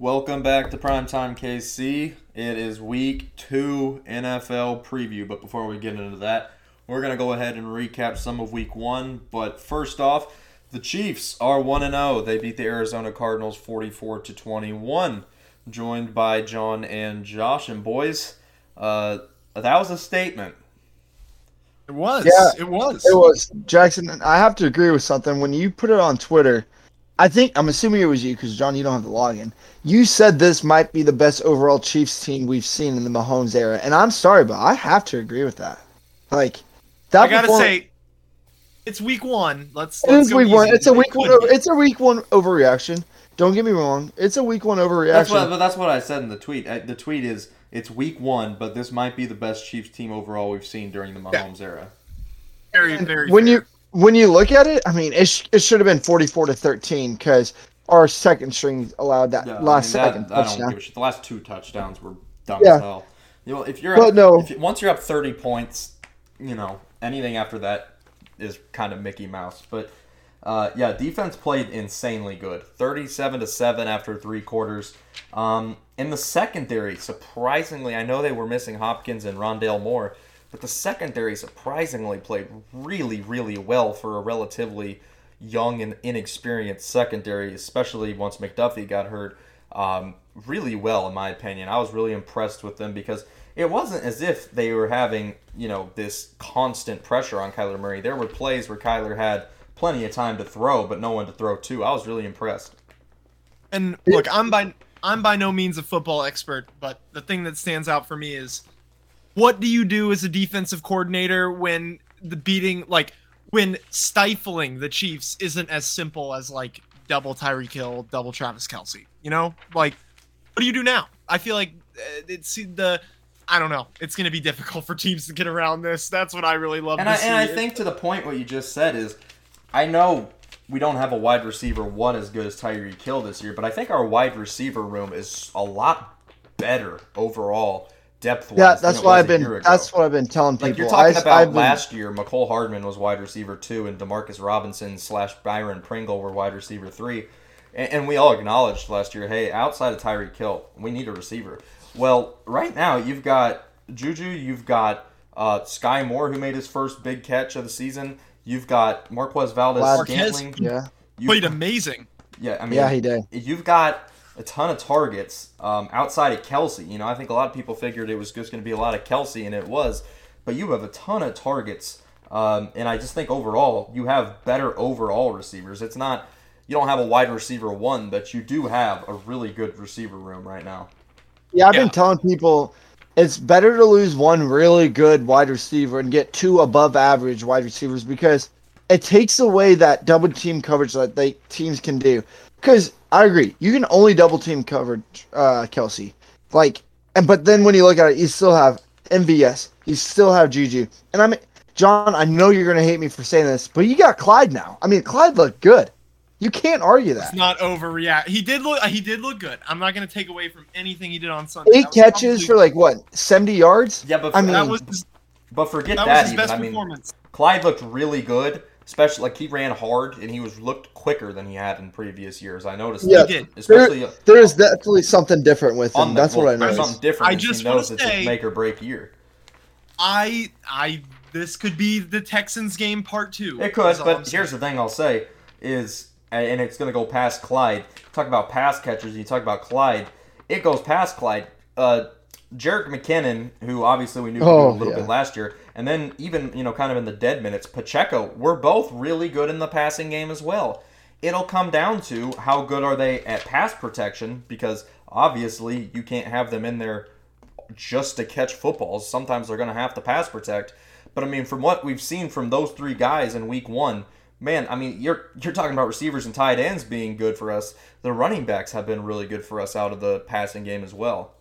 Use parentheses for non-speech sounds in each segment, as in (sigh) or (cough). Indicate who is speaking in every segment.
Speaker 1: Welcome back to Primetime KC. It is week two NFL preview, but before we get into that, we're going to go ahead and recap some of week one. But first off, the Chiefs are 1 0. They beat the Arizona Cardinals 44 to 21. Joined by John and Josh. And boys, uh, that was a statement.
Speaker 2: It was.
Speaker 3: Yeah,
Speaker 2: it was.
Speaker 3: It was Jackson. I have to agree with something. When you put it on Twitter, I think I'm assuming it was you because John, you don't have the login. You said this might be the best overall Chiefs team we've seen in the Mahomes era, and I'm sorry, but I have to agree with that. Like that.
Speaker 2: I gotta
Speaker 3: perform-
Speaker 2: say, it's week one. Let's.
Speaker 3: it
Speaker 2: let's
Speaker 3: is
Speaker 2: go
Speaker 3: week one. It's a week one.
Speaker 2: could.
Speaker 3: It's a week one overreaction. Don't get me wrong. It's a week one
Speaker 1: That's
Speaker 3: overreaction.
Speaker 1: what, but that's what I said in the tweet. Uh, The tweet is it's week one, but this might be the best Chiefs team overall we've seen during the Mahomes era.
Speaker 2: Very, very.
Speaker 3: when
Speaker 2: fair.
Speaker 3: you when you look at it, I mean, it, sh- it should have been 44 to 13 because our second string allowed that
Speaker 1: Yeah, I
Speaker 3: last
Speaker 1: mean, that-
Speaker 3: second
Speaker 1: I don't give a shit. The last two touchdowns were dumb
Speaker 3: Yeah.
Speaker 1: as hell. You know, if you're
Speaker 3: But
Speaker 1: up,
Speaker 3: no.
Speaker 1: you, once you're up 30 points, you know anything after that is kind of Mickey Mouse. But uh, yeah, defense played insanely good. 37 to seven after three quarters. Um, in the secondary, surprisingly, I know they were missing Hopkins and Rondale Moore, but the secondary surprisingly played really, really well for a relatively young and inexperienced secondary, especially once McDuffie got hurt. Um, really well, in my opinion. I was really impressed with them because it wasn't as if they were having, you know, this constant pressure on Kyler Murray. There were plays where Kyler had plenty of time to throw, but no one to throw to. I was really impressed.
Speaker 2: And look, I'm by I'm by no means a football expert, but the thing that stands out for me is what do you do as a defensive coordinator when the beating like when stifling the Chiefs isn't as simple as like double Tyreek Hill, double Travis Kelce. You know, like what do you do now? I feel like uh, it's the I don't know. It's going to be difficult for teams to get around this. That's what I really love
Speaker 1: And
Speaker 2: to
Speaker 1: I,
Speaker 2: see.
Speaker 1: and I think to the point what you just said is, I know we don't have a wide receiver one as good as Tyreek Hill this year, but I think our wide receiver room is a lot better overall depth
Speaker 3: yeah, that's why I've been. That's what I've been telling people.
Speaker 1: Like you're talking
Speaker 3: I,
Speaker 1: about
Speaker 3: I've been-
Speaker 1: last year, Mecole Hardman was wide receiver two, and Demarcus Robinson slash Byron Pringle were wide receiver three, and, and we all acknowledged last year, hey, outside of Tyreek Hill, we need a receiver. Well, right now you've got Juju, you've got uh, Sky Moore who made his first big catch of the season. You've got Marquez Valdes
Speaker 3: Marquez,
Speaker 1: Scantling.
Speaker 3: Yeah,
Speaker 1: You've-
Speaker 2: played amazing.
Speaker 1: yeah, I mean,
Speaker 3: yeah, he did.
Speaker 1: you've got a ton of targets um, outside of Kelce. You know, I think a lot of people figured it was just going to be a lot of Kelce, and it was. But you have a ton of targets, um, and I just think overall you have better overall receivers. It's not you don't have a wide receiver one, but you do have a really good receiver room right now.
Speaker 3: Yeah, I've
Speaker 2: Yeah.
Speaker 3: been telling people it's better to lose one really good wide receiver and get two above average wide receivers because it takes away that double team coverage that they teams can do. Because I agree, you can only double team cover uh, Kelce, like, and but then when you look at it, you still have MVS, you still have Juju, and I mean, John, I know you're gonna hate me for saying this, but you got Clyde now. I mean, Clyde looked good. You can't argue that.
Speaker 2: It's not overreact. He did look. He did look good. I'm not going to take away from anything he did on Sunday.
Speaker 3: Eight catches
Speaker 2: probably-
Speaker 3: for like what, seventy yards?
Speaker 1: Yeah, but
Speaker 3: I mean,
Speaker 2: That was
Speaker 1: but forget
Speaker 2: that
Speaker 1: that,
Speaker 2: was his
Speaker 1: even.
Speaker 2: best
Speaker 1: I mean,
Speaker 2: performance.
Speaker 1: Clyde looked really good, especially like he ran hard and he was looked quicker than he had in previous years. I noticed.
Speaker 3: Yeah.
Speaker 1: that.
Speaker 2: He did.
Speaker 1: especially
Speaker 3: There is definitely something different with him.
Speaker 1: the,
Speaker 3: That's
Speaker 1: well,
Speaker 3: what I noticed.
Speaker 1: Something different.
Speaker 2: I just
Speaker 1: knows
Speaker 2: wanna
Speaker 1: it's his
Speaker 2: say-
Speaker 1: make or break year.
Speaker 2: I I this could be the Texans game part two.
Speaker 1: It could,
Speaker 2: is I'm
Speaker 1: but
Speaker 2: saying.
Speaker 1: here's the thing I'll say is, and it's going to go past Clyde. Talk about pass catchers. You talk about Clyde. It goes past Clyde. Uh, Jerick McKinnon, who obviously we knew
Speaker 3: Oh,
Speaker 1: a little
Speaker 3: yeah.
Speaker 1: bit last year, and then even you know kind of in the dead minutes, Pacheco. We're both really good in the passing game as well. It'll come down to how good are they at pass protection because obviously you can't have them in there just to catch footballs. Sometimes they're going to have to pass protect. But I mean, from what we've seen from those three guys in week one, man, I mean, you're you're talking about receivers and tight ends being good for us. The running backs have been really good for us out of the passing game as well.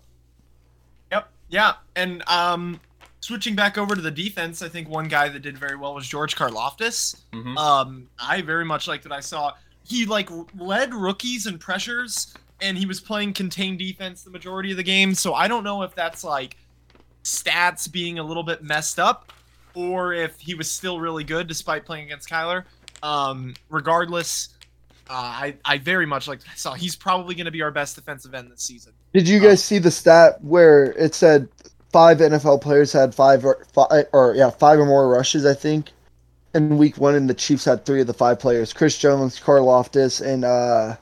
Speaker 2: Yeah. And um, switching back over to the defense, I think one guy that did very well was George Karlaftis.
Speaker 1: Mhm.
Speaker 2: Um, I very much liked what I saw. He like led rookies in pressures, and he was playing contained defense the majority of the game. So I don't know if that's like stats being a little bit messed up, or if he was still really good despite playing against Kyler. Um, regardless, Uh, I I very much like saw he's probably going to be our best defensive end this season.
Speaker 3: Did you guys see the stat where it said five NFL players had five or five or yeah five or more rushes? I think in week one, and the Chiefs had three of the five players: Chris Jones, Karlaftis, and uh,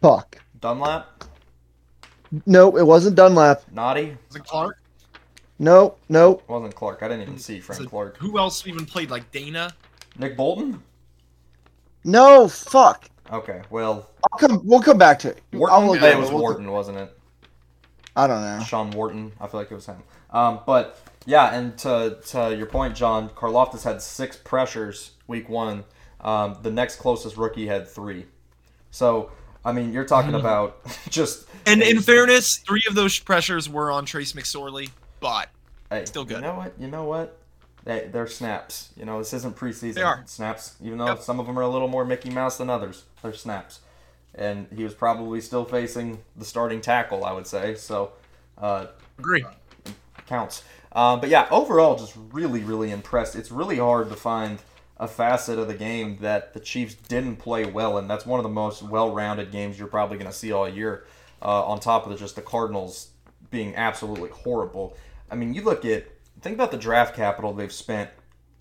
Speaker 3: fuck.
Speaker 1: Dunlap,
Speaker 3: No, it wasn't Dunlap.
Speaker 1: Nnadi,
Speaker 2: Was it Clark?
Speaker 3: No, no.
Speaker 1: wasn't Clark. I didn't even see Frank
Speaker 2: So
Speaker 1: Clark.
Speaker 2: Who else even played like Danna?
Speaker 1: Nick Bolton.
Speaker 3: No, fuck.
Speaker 1: Okay, well,
Speaker 3: I'll come. We'll come back to it. I'll look
Speaker 1: Yeah, it was
Speaker 3: We'll-
Speaker 1: Wharton, wasn't it?
Speaker 3: I don't know.
Speaker 1: Sean Wharton. I feel like it was him. Um, but yeah, and to to your point, John, Karlaftis had six pressures week one. Um, the next closest rookie had three. So I mean, you're talking about (laughs) just
Speaker 2: And in fairness, three of those pressures were on Trace McSorley, but
Speaker 1: Hey,
Speaker 2: Still good.
Speaker 1: You know what? You know what? They, they're snaps. You know, this isn't preseason.
Speaker 2: They are.
Speaker 1: snaps. Even though
Speaker 2: Yep.
Speaker 1: some of them are a little more Mickey Mouse than others, they're snaps. And he was probably still facing the starting tackle, I would say. So, uh,
Speaker 2: agree.
Speaker 1: counts. Um, but yeah, overall, just really, really impressed. It's really hard to find a facet of the game that the Chiefs didn't play well in. That's one of the most well-rounded games you're probably going to see all year. Uh, on top of the, just the Cardinals being absolutely horrible. I mean, you look at think about the draft capital they've spent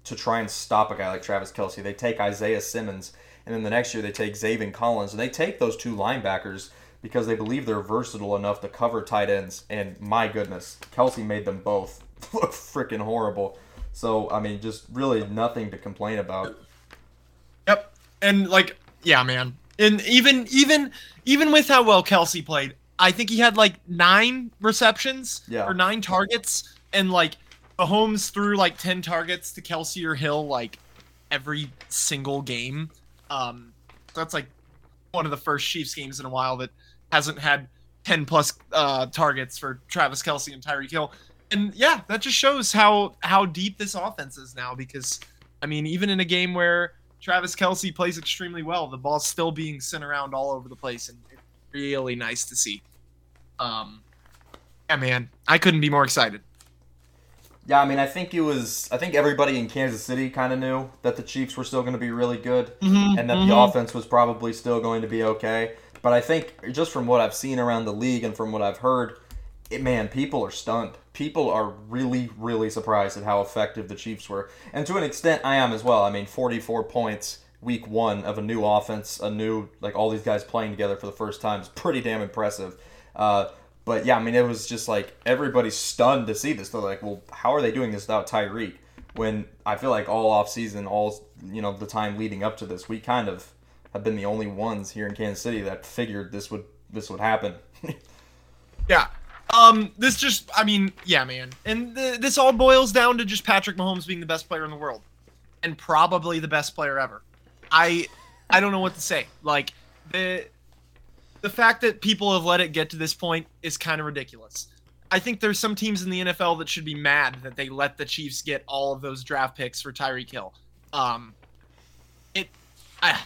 Speaker 1: to try and stop a guy like Travis Kelce. They take Isaiah Simmons, and then the next year they take Zaven Collins, and they take those two linebackers because they believe they're versatile enough to cover tight ends. And my goodness, Kelce made them both (laughs) look freaking horrible. So I mean, just really nothing to complain about.
Speaker 2: Yep. And like, yeah, man. And even even even with how well Kelce played, I think he had like nine receptions
Speaker 1: Yeah.
Speaker 2: or nine targets, and like Mahomes threw like ten targets to Kelce or Hill like every single game. Um, that's like one of the first Chiefs games in a while that hasn't had ten plus uh, targets for Travis Kelce and Tyreek Hill. And yeah, that just shows how how deep this offense is now. Because I mean, even in a game where Travis Kelce plays extremely well, the ball's still being sent around all over the place, and really nice to see. Um, yeah, man, I couldn't be more excited.
Speaker 1: Yeah, I mean, I think it was. I think everybody in Kansas City kind of knew that the Chiefs were still going to be really good.
Speaker 2: Mm-hmm,
Speaker 1: and that the offense was probably still going to be okay. But I think just from what I've seen around the league and from what I've heard, it, man, people are stunned. People are really, really surprised at how effective the Chiefs were, and to an extent, I am as well. I mean, 44 points week one of a new offense, a new like all these guys playing together for the first time is pretty damn impressive. Uh, but yeah, I mean, it was just like everybody's stunned to see this. They're like, well, how are they doing this without Tyreek? When I feel like all off season, all you know, the time leading up to this, we kind of have been the only ones here in Kansas City that figured this would this would happen. (laughs)
Speaker 2: Yeah. Um, this just, I mean, yeah, man. And th- this all boils down to just Patrick Mahomes being the best player in the world and probably the best player ever. I I don't know what to say. Like the the fact that people have let it get to this point is kind of ridiculous. I think there's some teams in the NFL that should be mad that they let the Chiefs get all of those draft picks for Tyreek Hill. Um it I,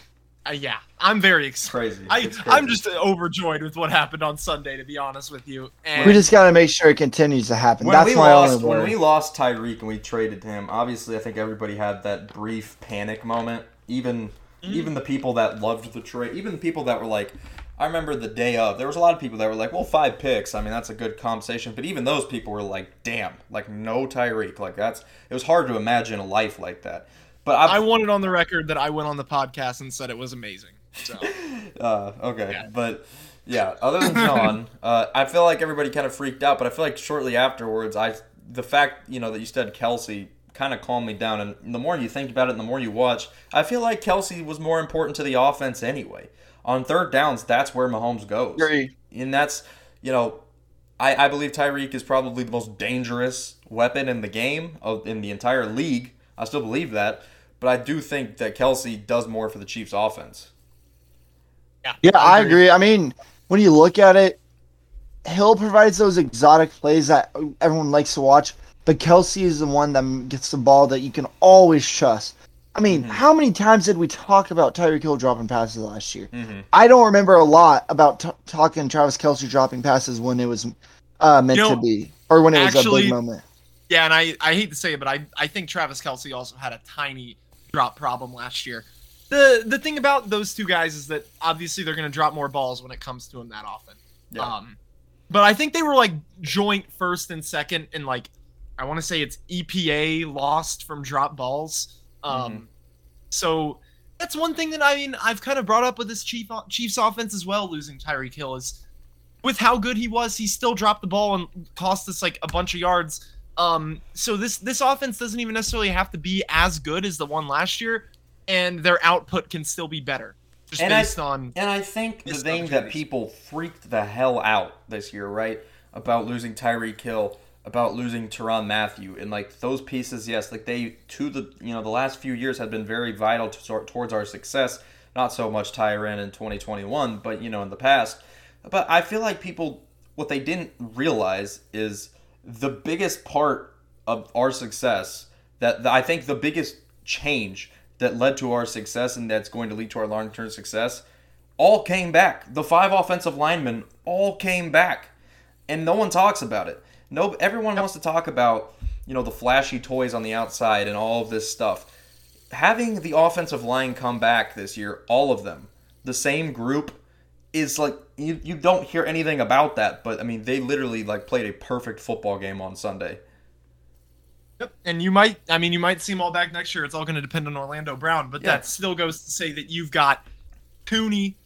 Speaker 2: I yeah, I'm very excited.
Speaker 1: crazy.
Speaker 2: I,
Speaker 1: crazy.
Speaker 2: I'm just overjoyed with what happened on Sunday, to be honest with you. And
Speaker 3: We just got to make sure it continues to happen.
Speaker 1: when
Speaker 3: That's
Speaker 1: we
Speaker 3: my
Speaker 1: lost
Speaker 3: only
Speaker 1: when we lost Tyreek and we traded him, obviously I think everybody had that brief panic moment. Even
Speaker 3: Mm-hmm.
Speaker 1: even the people that loved the trade, even the people that were like, I remember the day of. There was a lot of people that were like, "Well, five picks. I mean, that's a good compensation." But even those people were like, "Damn, like no Tyreek. Like that's." It was hard to imagine a life like that. But
Speaker 2: I
Speaker 1: I,
Speaker 2: wanted on the record that I went on the podcast and said it was amazing. So (laughs)
Speaker 1: Uh, okay,
Speaker 2: Yeah.
Speaker 1: but yeah. Other than John, (laughs) uh, I feel like everybody kind of freaked out. But I feel like shortly afterwards, I the fact you know that you said Kelce kind of calmed me down. And the more you think about it, and the more you watch, I feel like Kelce was more important to the offense anyway. On third downs, that's where Mahomes goes,
Speaker 3: Agree.
Speaker 1: and that's you know. I, I believe Tyreek is probably the most dangerous weapon in the game of in the entire league. I still believe that, but I do think that Kelce does more for the Chiefs' offense.
Speaker 3: Yeah, I agree. I mean, when you look at it, Hill provides those exotic plays that everyone likes to watch, but Kelce is the one that gets the ball that you can always trust. I mean,
Speaker 1: Mhm.
Speaker 3: how many times did we talk about Tyreek Hill dropping passes last year?
Speaker 1: Mm-hmm.
Speaker 3: I don't remember a lot about t- talking Travis Kelce dropping passes when it was uh, meant
Speaker 2: You know,
Speaker 3: to be, or when it was a big moment.
Speaker 2: yeah, and I, I hate to say it, but I, I think Travis Kelce also had a tiny drop problem last year. the the thing about those two guys is that obviously they're going to drop more balls when it comes to them that often.
Speaker 1: Yeah.
Speaker 2: Um, but I think they were like joint first and second in like I want to say it's EPA lost from drop balls. Um,
Speaker 1: Mhm.
Speaker 2: so that's one thing that I mean I've kind of brought up with this Chief Chiefs offense as well. Losing Tyreek Hill is with how good he was, he still dropped the ball and cost us like a bunch of yards. Um, so this this offense doesn't even necessarily have to be as good as the one last year, and their output can still be better just
Speaker 1: And I-
Speaker 2: based on
Speaker 1: And I think the thing that people freaked the hell out this year, right? About losing Tyreek Hill, about losing Tyrann Mathieu, and like those pieces, yes, like they to the you know the last few years have been very vital to towards our success. Not so much Tyrann in 2021, but you know in the past. But I feel like people what they didn't realize is the biggest part of our success that that I think the biggest change that led to our success and that's going to lead to our long-term success all came back. The five offensive linemen all came back, and no one talks about it. No, everyone wants to talk about you know the flashy toys on the outside and all of this stuff. Having the offensive line come back this year, all of them, the same group, is like you, you don't hear anything about that. But I mean, they literally like played a perfect football game on Sunday.
Speaker 2: Yep. And you might, I mean, you might see them all back next year. It's all going to depend on Orlando Brown, but
Speaker 1: Yeah.
Speaker 2: that still goes to say that you've got Thuney,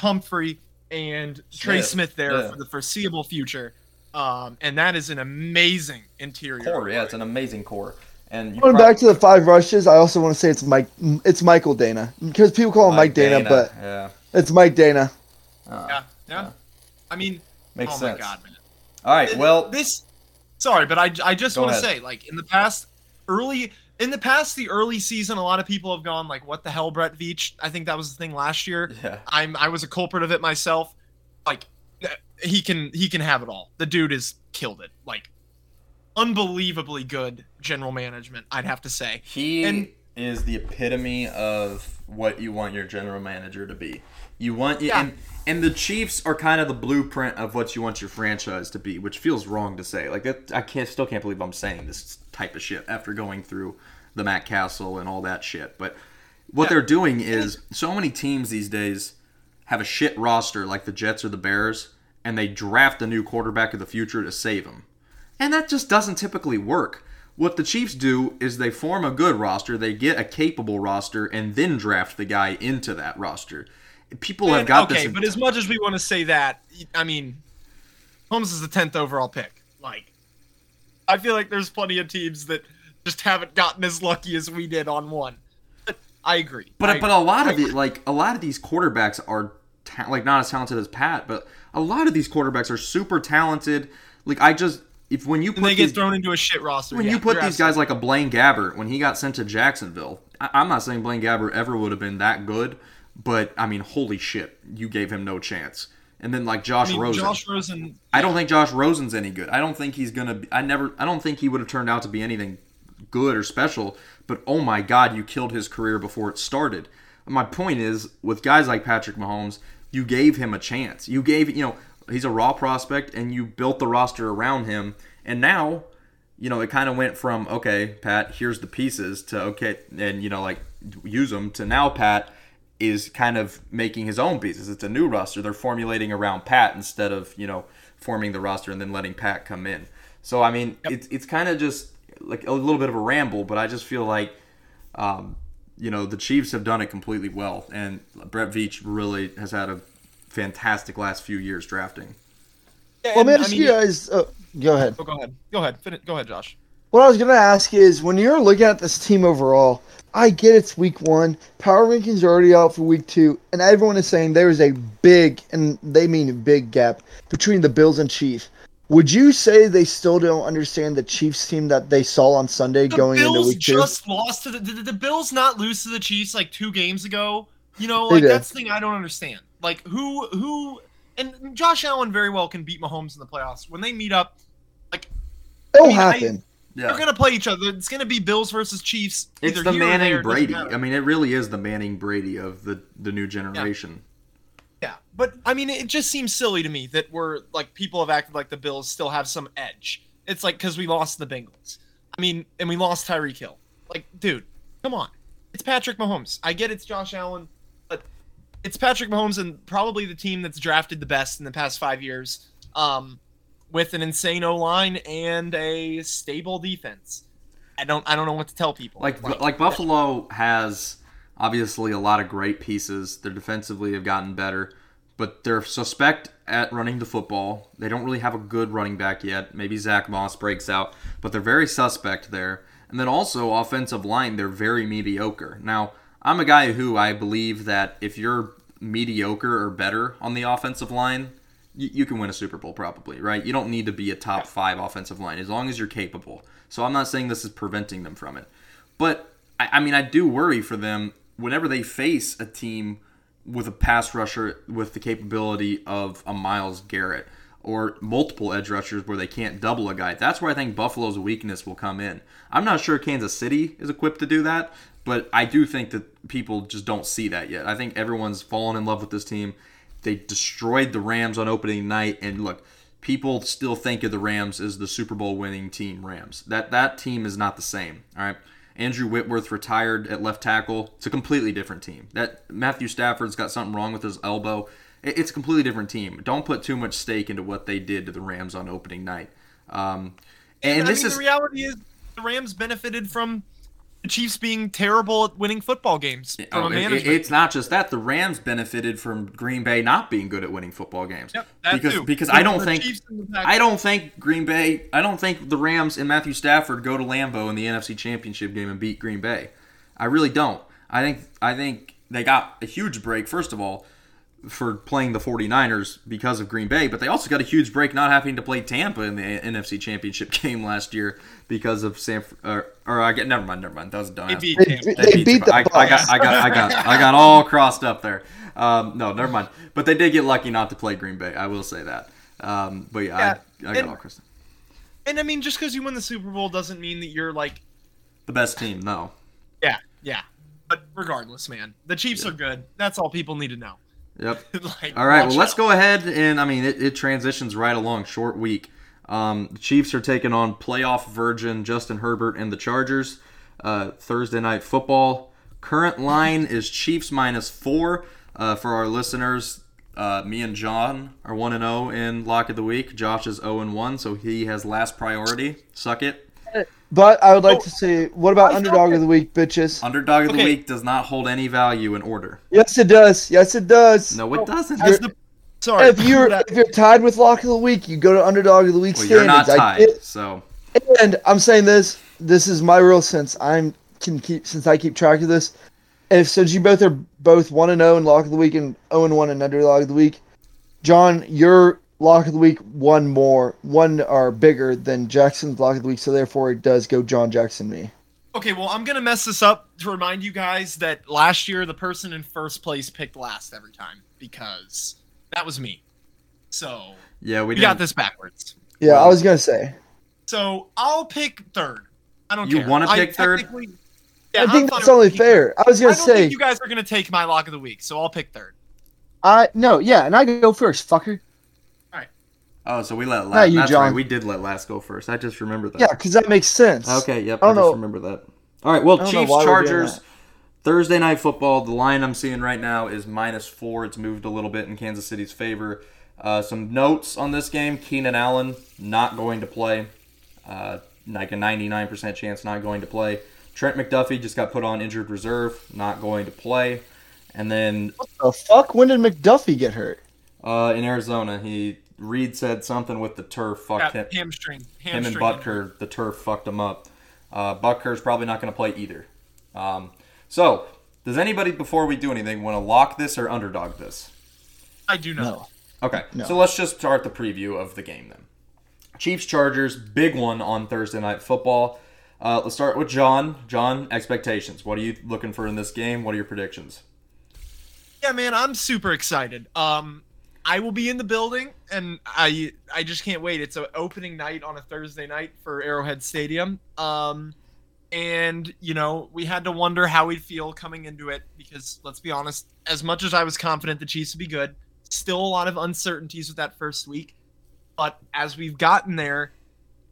Speaker 2: Humphrey, and Trey
Speaker 1: Smith,
Speaker 2: Smith there
Speaker 1: yeah.
Speaker 2: for the foreseeable future. Um, and that is an amazing interior.
Speaker 1: Core, yeah, it's an amazing core. And
Speaker 3: Going
Speaker 1: prob-
Speaker 3: back to the five rushes, I also want to say it's Mike. It's Michael Danna because people call him Mike, Danna, but
Speaker 1: yeah,
Speaker 3: it's Mike Danna.
Speaker 1: Uh,
Speaker 2: Yeah, yeah. I mean,
Speaker 1: makes
Speaker 2: oh
Speaker 1: sense.
Speaker 2: my god, man.
Speaker 1: All right, well,
Speaker 2: this. Sorry, but I, I just want to say, like, in the past, early in the past, the early season, a lot of people have gone like, "What the hell, Brett Veach?" I think that was the thing last year.
Speaker 1: yeah,
Speaker 2: I'm I was a culprit of it myself. He can he can have it all. The dude has killed it. Like unbelievably good general management, I'd have to say.
Speaker 1: he
Speaker 2: And-
Speaker 1: is the epitome of what you want your general manager to be. You want
Speaker 2: Yeah.
Speaker 1: and and the Chiefs are kind of the blueprint of what you want your franchise to be, which feels wrong to say. Like that, I can't still can't believe I'm saying this type of shit after going through the Matt Cassel and all that shit. But what
Speaker 2: Yeah.
Speaker 1: they're doing is so many teams these days have a shit roster like the Jets or the Bears, and they draft a new quarterback of the future to save him. And that just doesn't typically work. What the Chiefs do is they form a good roster, they get a capable roster, and then draft the guy into that roster. People have
Speaker 2: And,
Speaker 1: got
Speaker 2: okay,
Speaker 1: this.
Speaker 2: but as much as we want to say that, I mean, Holmes is the tenth overall pick. Like, I feel like there's plenty of teams that just haven't gotten as lucky as we did on one. I agree.
Speaker 1: But
Speaker 2: I
Speaker 1: but a lot of the like a lot of these quarterbacks are ta- like not as talented as Pat, but a lot of these quarterbacks are super talented. Like I just if when you put
Speaker 2: and they
Speaker 1: these,
Speaker 2: get thrown into a shit roster.
Speaker 1: when
Speaker 2: yeah,
Speaker 1: you put these guys like a Blaine Gabbert when he got sent to Jacksonville, I, I'm not saying Blaine Gabbert ever would have been that good, but I mean, holy shit, you gave him no chance. And then like Josh
Speaker 2: I mean,
Speaker 1: Rosen,
Speaker 2: Josh Rosen.
Speaker 1: I don't think Josh Rosen's any good. I don't think he's gonna. Be, I never. I don't think he would have turned out to be anything good or special. But oh my God, you killed his career before it started. My point is, with guys like Patrick Mahomes, you gave him a chance. You gave you know he's a raw prospect, and you built the roster around him. And now, you know, it kind of went from okay, Pat, here's the pieces to okay, and you know, like use them to now, Pat is kind of making his own pieces. It's a new roster. They're formulating around Pat instead of you know forming the roster and then letting Pat come in. So I mean, it's it's kind of just like a little bit of a ramble, but I just feel like, um, you know, the Chiefs have done it completely well, and Brett Veach really has had a fantastic last few years drafting.
Speaker 3: Well, let me
Speaker 2: And,
Speaker 3: ask you guys. Uh, go ahead.
Speaker 2: Oh, go ahead. Go ahead. Fin- Go ahead, Josh.
Speaker 3: What I was gonna ask is, when you're looking at this team overall, I get it's week one. Power rankings are already out for week two, and everyone is saying there is a big, and they mean big gap between the Bills and Chiefs. Would you say they still don't understand the Chiefs team that they saw on Sunday
Speaker 2: The
Speaker 3: going into
Speaker 2: Bills
Speaker 3: week two?
Speaker 2: just lost to the, did the Bills not lose to the Chiefs like two games ago. You know, like that's the thing I don't understand. Like who who and Josh Allen very well can beat Mahomes in the playoffs when they meet up.
Speaker 3: Like it'll
Speaker 2: I mean, I-
Speaker 3: happen.
Speaker 2: They're gonna play each other. It's gonna be Bills versus Chiefs.
Speaker 1: It's the
Speaker 2: here or there,
Speaker 1: Manning Brady. I mean, it really is the Manning Brady of the the new generation.
Speaker 2: Yeah, but I mean, it just seems silly to me that we're like people have acted like the Bills still have some edge. It's like because we lost the Bengals. I mean, and we lost Tyreek Hill. Like, dude, come on. it's Patrick Mahomes. I get it's Josh Allen, but it's Patrick Mahomes and probably the team that's drafted the best in the past five years, um, with an insane O line and a stable defense. I don't I don't know what to tell people.
Speaker 1: Like like Buffalo has obviously a lot of great pieces. Their defensively have gotten better, but they're suspect at running the football. They don't really have a good running back yet. Maybe Zach Moss breaks out, but they're very suspect there. And then also offensive line, they're very mediocre. Now, I'm a guy who I believe that if you're mediocre or better on the offensive line, you, can win a Super Bowl probably, right? You don't need to be a top five offensive line as long as you're capable. So I'm not saying this is preventing them from it. But I mean, I do worry for them whenever they face a team with a pass rusher with the capability of a Myles Garrett or multiple edge rushers where they can't double a guy. That's where I think Buffalo's weakness will come in. I'm not sure Kansas City is equipped to do that, but I do think that people just don't see that yet. I think everyone's fallen in love with this team. They destroyed the Rams on opening night, and look, people still think of the Rams as the Super Bowl winning team. Rams. That that team is not the same. All right. Andrew Whitworth retired at left tackle. It's a completely different team. That Matthew Stafford's got something wrong with his elbow. It's a completely different team. Don't put too much stake into what they did to the Rams on opening night. Um, and,
Speaker 2: and
Speaker 1: this
Speaker 2: mean,
Speaker 1: is
Speaker 2: the reality is the Rams benefited from the Chiefs being terrible at winning football games from
Speaker 1: Oh,
Speaker 2: a
Speaker 1: it- it's not just that. The Rams benefited from Green Bay not being good at winning football games.
Speaker 2: Yep,
Speaker 1: because
Speaker 2: too.
Speaker 1: because I don't think
Speaker 2: Chiefs and the Packers-
Speaker 1: I don't think Green Bay I don't think the Rams and Matthew Stafford go to Lambeau in the NFC Championship game and beat Green Bay. I really don't. I think I think they got a huge break first of all for playing the 49ers because of Green Bay, but they also got a huge break not having to play Tampa in the NFC Championship (laughs) game last year because of San or, or I get never mind, never mind. That was a dumb
Speaker 2: They beat
Speaker 3: They,
Speaker 2: Tampa.
Speaker 3: they beat the
Speaker 1: I, I got, I got, I got, I got all crossed up there. Um, no, never mind. But they did get lucky not to play Green Bay. I will say that. Um, but yeah, I, I got
Speaker 2: and-
Speaker 1: all crossed. up.
Speaker 2: And I mean, just because you win the Super Bowl doesn't mean that you're like,
Speaker 1: The best team, no.
Speaker 2: yeah, yeah. But regardless, man, the Chiefs are good. That's all people need to know.
Speaker 1: Yep. (laughs)
Speaker 2: like,
Speaker 1: All right, well, let's
Speaker 2: out.
Speaker 1: go ahead and I mean it, it transitions right along. Short week. Um, the Chiefs are taking on playoff virgin Justin Herbert and the Chargers. Uh, Thursday night football. Current line is Chiefs minus four. Uh, for our listeners, uh, me and John are one and zero in lock of the week. Josh is zero and one, so he has last priority. Suck it.
Speaker 3: But I would like
Speaker 2: Oh,
Speaker 3: to say, what about
Speaker 2: I
Speaker 3: underdog
Speaker 2: that-
Speaker 3: of the week, bitches?
Speaker 1: Underdog of the week does not hold any value in order.
Speaker 3: Yes, it does. Yes, it does.
Speaker 1: No, it oh, doesn't.
Speaker 2: As the, sorry,
Speaker 3: If you're if you're tied with lock of the week, you go to underdog of the week
Speaker 1: well, you're not tied,
Speaker 3: get-
Speaker 1: so
Speaker 3: And I'm saying this. This is my real sense. I'm can keep since I keep track of this. If since you both are both one and zero in lock of the week and zero and one in underdog of the week, John, your lock of the week one more one are bigger than Jackson's lock of the week, so therefore it does go John Jackson me.
Speaker 2: Okay, well, I'm gonna mess this up to remind you guys that last year the person in first place picked last every time because that was me. So
Speaker 1: yeah, we
Speaker 2: we got this backwards.
Speaker 3: Yeah,
Speaker 1: Well-
Speaker 3: I was gonna say.
Speaker 2: So I'll pick third. I don't
Speaker 1: You
Speaker 2: care.
Speaker 1: wanna
Speaker 2: I
Speaker 1: pick third?
Speaker 2: technically- Yeah,
Speaker 3: I
Speaker 2: I'm
Speaker 3: think that's only
Speaker 2: picking
Speaker 3: fair. I was gonna
Speaker 2: don't
Speaker 3: say.
Speaker 2: think you guys are gonna take my lock of the week, so I'll pick third.
Speaker 4: I no, yeah, and I go first, fucker.
Speaker 1: Oh, so we let last.
Speaker 3: Not you,
Speaker 1: That's
Speaker 3: John.
Speaker 1: right. We did let last go first. I just remember that.
Speaker 3: Yeah, because that makes sense.
Speaker 1: Okay. Yep.
Speaker 3: I
Speaker 1: I, just
Speaker 3: know-
Speaker 1: remember that. All right. Well,
Speaker 3: I don't know
Speaker 1: Chiefs
Speaker 3: why we're doing
Speaker 1: Chargers. Thursday night football. The line I'm seeing right now is minus four. It's moved a little bit in Kansas City's favor. Uh, some notes on this game: Keenan Allen not going to play. Uh, like a 99% chance not going to play. Trent McDuffie just got put on injured reserve, not going to play. And then what
Speaker 3: The fuck? When did McDuffie get hurt?
Speaker 1: uh, in Arizona, he Reid said something with the turf fucked
Speaker 2: Yeah,
Speaker 1: him.
Speaker 2: hamstring.
Speaker 1: him and
Speaker 2: hamstring
Speaker 1: Butker, the turf fucked him up. Uh, Butker's probably not going to play either. Um, so, does anybody, before we do anything, want to lock this or underdog this?
Speaker 2: I do not.
Speaker 3: No.
Speaker 1: Okay,
Speaker 3: No.
Speaker 1: so let's just start the preview of the game then. Chiefs Chargers, big one on Thursday night football. Uh, let's start with John. John, expectations. What are you looking for in this game? What are your predictions?
Speaker 2: Yeah, man, I'm super excited. Um, I will be in the building, and I I just can't wait. It's an opening night on a Thursday night for Arrowhead Stadium. Um, and you know we had to wonder how we'd feel coming into it because let's be honest, as much as I was confident the Chiefs would be good, still a lot of uncertainties with that first week. But as we've gotten there,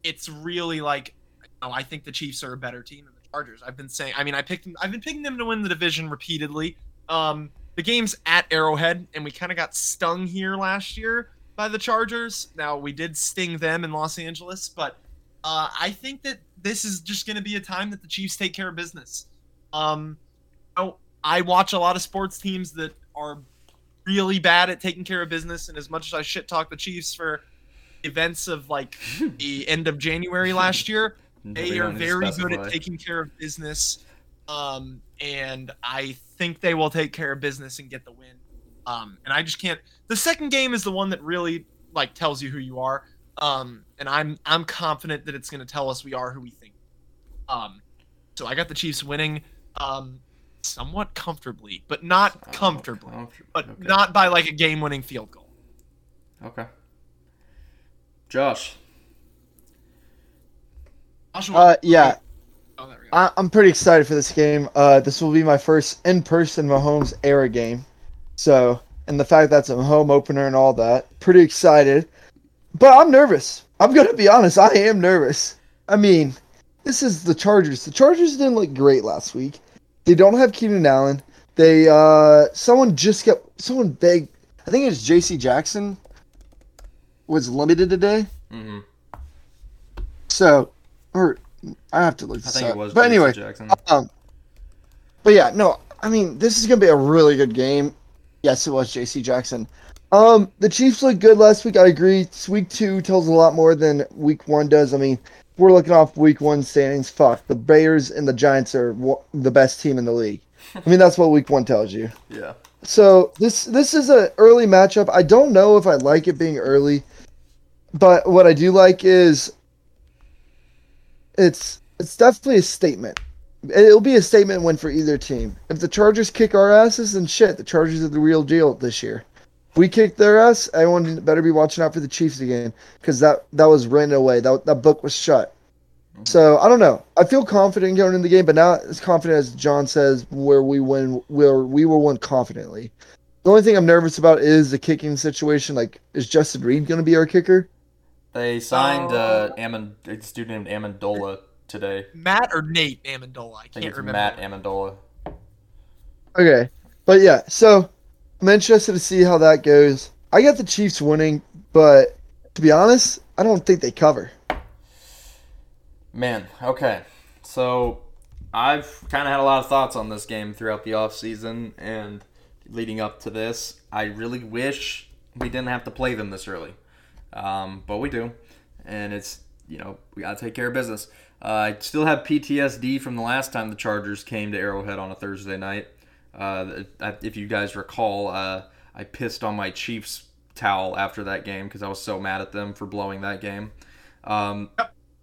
Speaker 2: it's really like, you know, I think the Chiefs are a better team than the Chargers. I've been saying. I mean, I picked. them. I've been picking them to win the division repeatedly. Um, the game's at Arrowhead, and we kind of got stung here last year by the Chargers. Now we did sting them in Los Angeles, but uh, I think that this is just going to be a time that the Chiefs take care of business. Um, oh, I watch a lot of sports teams that are really bad at taking care of business, and as much as I shit talk the Chiefs for events of like (laughs) the end of January last year, they are very good at taking care of business. Um, and I think they will take care of business and get the win. Um, and I just can't. The second game is the one that really like tells you who you are. Um, and I'm I'm confident that it's going to tell us we are who we think. Um, so I got the Chiefs winning, um, somewhat comfortably, but not
Speaker 1: Oh,
Speaker 2: comfortably,
Speaker 1: comfortably.
Speaker 2: but
Speaker 1: Okay.
Speaker 2: not by like a game-winning field goal.
Speaker 1: Okay. Josh.
Speaker 2: Joshua,
Speaker 3: Uh, yeah,
Speaker 2: oh, there we go.
Speaker 3: I, I'm pretty excited for this game. Uh, this will be my first in-person Mahomes era game, so and the fact that's a home opener and all that, pretty excited. But I'm nervous. I'm gonna be honest. I am nervous. I mean, this is the Chargers. The Chargers didn't look great last week. They don't have Keenan Allen. They uh, someone just got someone begged. I think it's J.C. Jackson was limited today.
Speaker 1: Mm-hmm.
Speaker 3: So, or I have to look
Speaker 1: I think
Speaker 3: up.
Speaker 1: it was.
Speaker 3: but
Speaker 1: J.C.
Speaker 3: anyway,
Speaker 1: Jackson.
Speaker 3: um, but yeah, no, I mean, this is gonna be a really good game. Yes, it was J.C. Jackson. Um, the Chiefs looked good last week. I agree. Week two tells a lot more than Week one does. I mean, we're looking off Week one standings. Fuck, the Bears and the Giants are wa- the best team in the league. I mean, that's what Week one tells you.
Speaker 1: yeah.
Speaker 3: So this this is an early matchup. I don't know if I like it being early, but what I do like is it's it's definitely a statement. It'll be a statement win for either team. If the Chargers kick our asses, then shit, the Chargers are the real deal this year. If we kick their ass, everyone better be watching out for the Chiefs again because that that was written away. That that book was shut. Mm-hmm. So I don't know. I feel confident going in the game, but not as confident as John says, where we win, where we will win confidently. The only thing I'm nervous about is the kicking situation. Like, is Justin Reid going to be our kicker?
Speaker 1: They signed uh,
Speaker 2: Oh.
Speaker 1: Amon, a student named Ammendola today.
Speaker 2: Matt or Nate Ammendola? I
Speaker 1: I think
Speaker 2: can't
Speaker 1: it's
Speaker 2: remember.
Speaker 1: Matt Ammendola.
Speaker 3: Okay, but yeah. So I'm interested to see how that goes. I got the Chiefs winning, but to be honest, I don't think they cover.
Speaker 1: Man, okay. So I've kind of had a lot of thoughts on this game throughout the offseason and leading up to this. I really wish we didn't have to play them this early. Um, but we do. And it's, you know, we got to take care of business. Uh, I still have PTSD from the last time the Chargers came to Arrowhead on a Thursday night. Uh, if you guys recall, uh, I pissed on my Chiefs towel after that game because I was so mad at them for blowing that game. Um,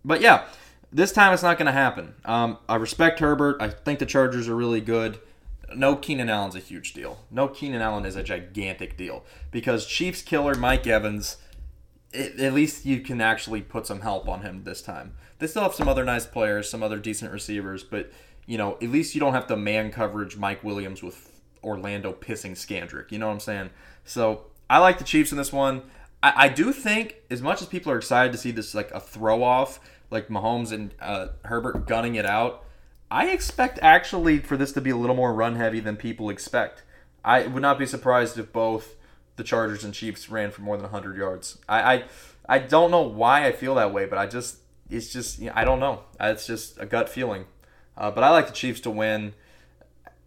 Speaker 1: but yeah, this time it's not going to happen. Um, I respect Herbert. I think the Chargers are really good. No Keenan Allen's a huge deal. No Keenan Allen is a gigantic deal because Chiefs killer Mike Evans. It, at least you can actually put some help on him this time. They still have some other nice players, some other decent receivers, but you know at least you don't have to man coverage Mike Williams with Orlando pissing Scandrick. You know what I'm saying? So I like the Chiefs in this one. I, I do think as much as people are excited to see this like a throw off, like Mahomes and uh, Herbert gunning it out. I expect actually for this to be a little more run heavy than people expect. I would not be surprised if both the Chargers and Chiefs ran for more than 100 yards. I I, I don't know why I feel that way, but I just it's just you know, I don't know. It's just a gut feeling. Uh, but I like the Chiefs to win.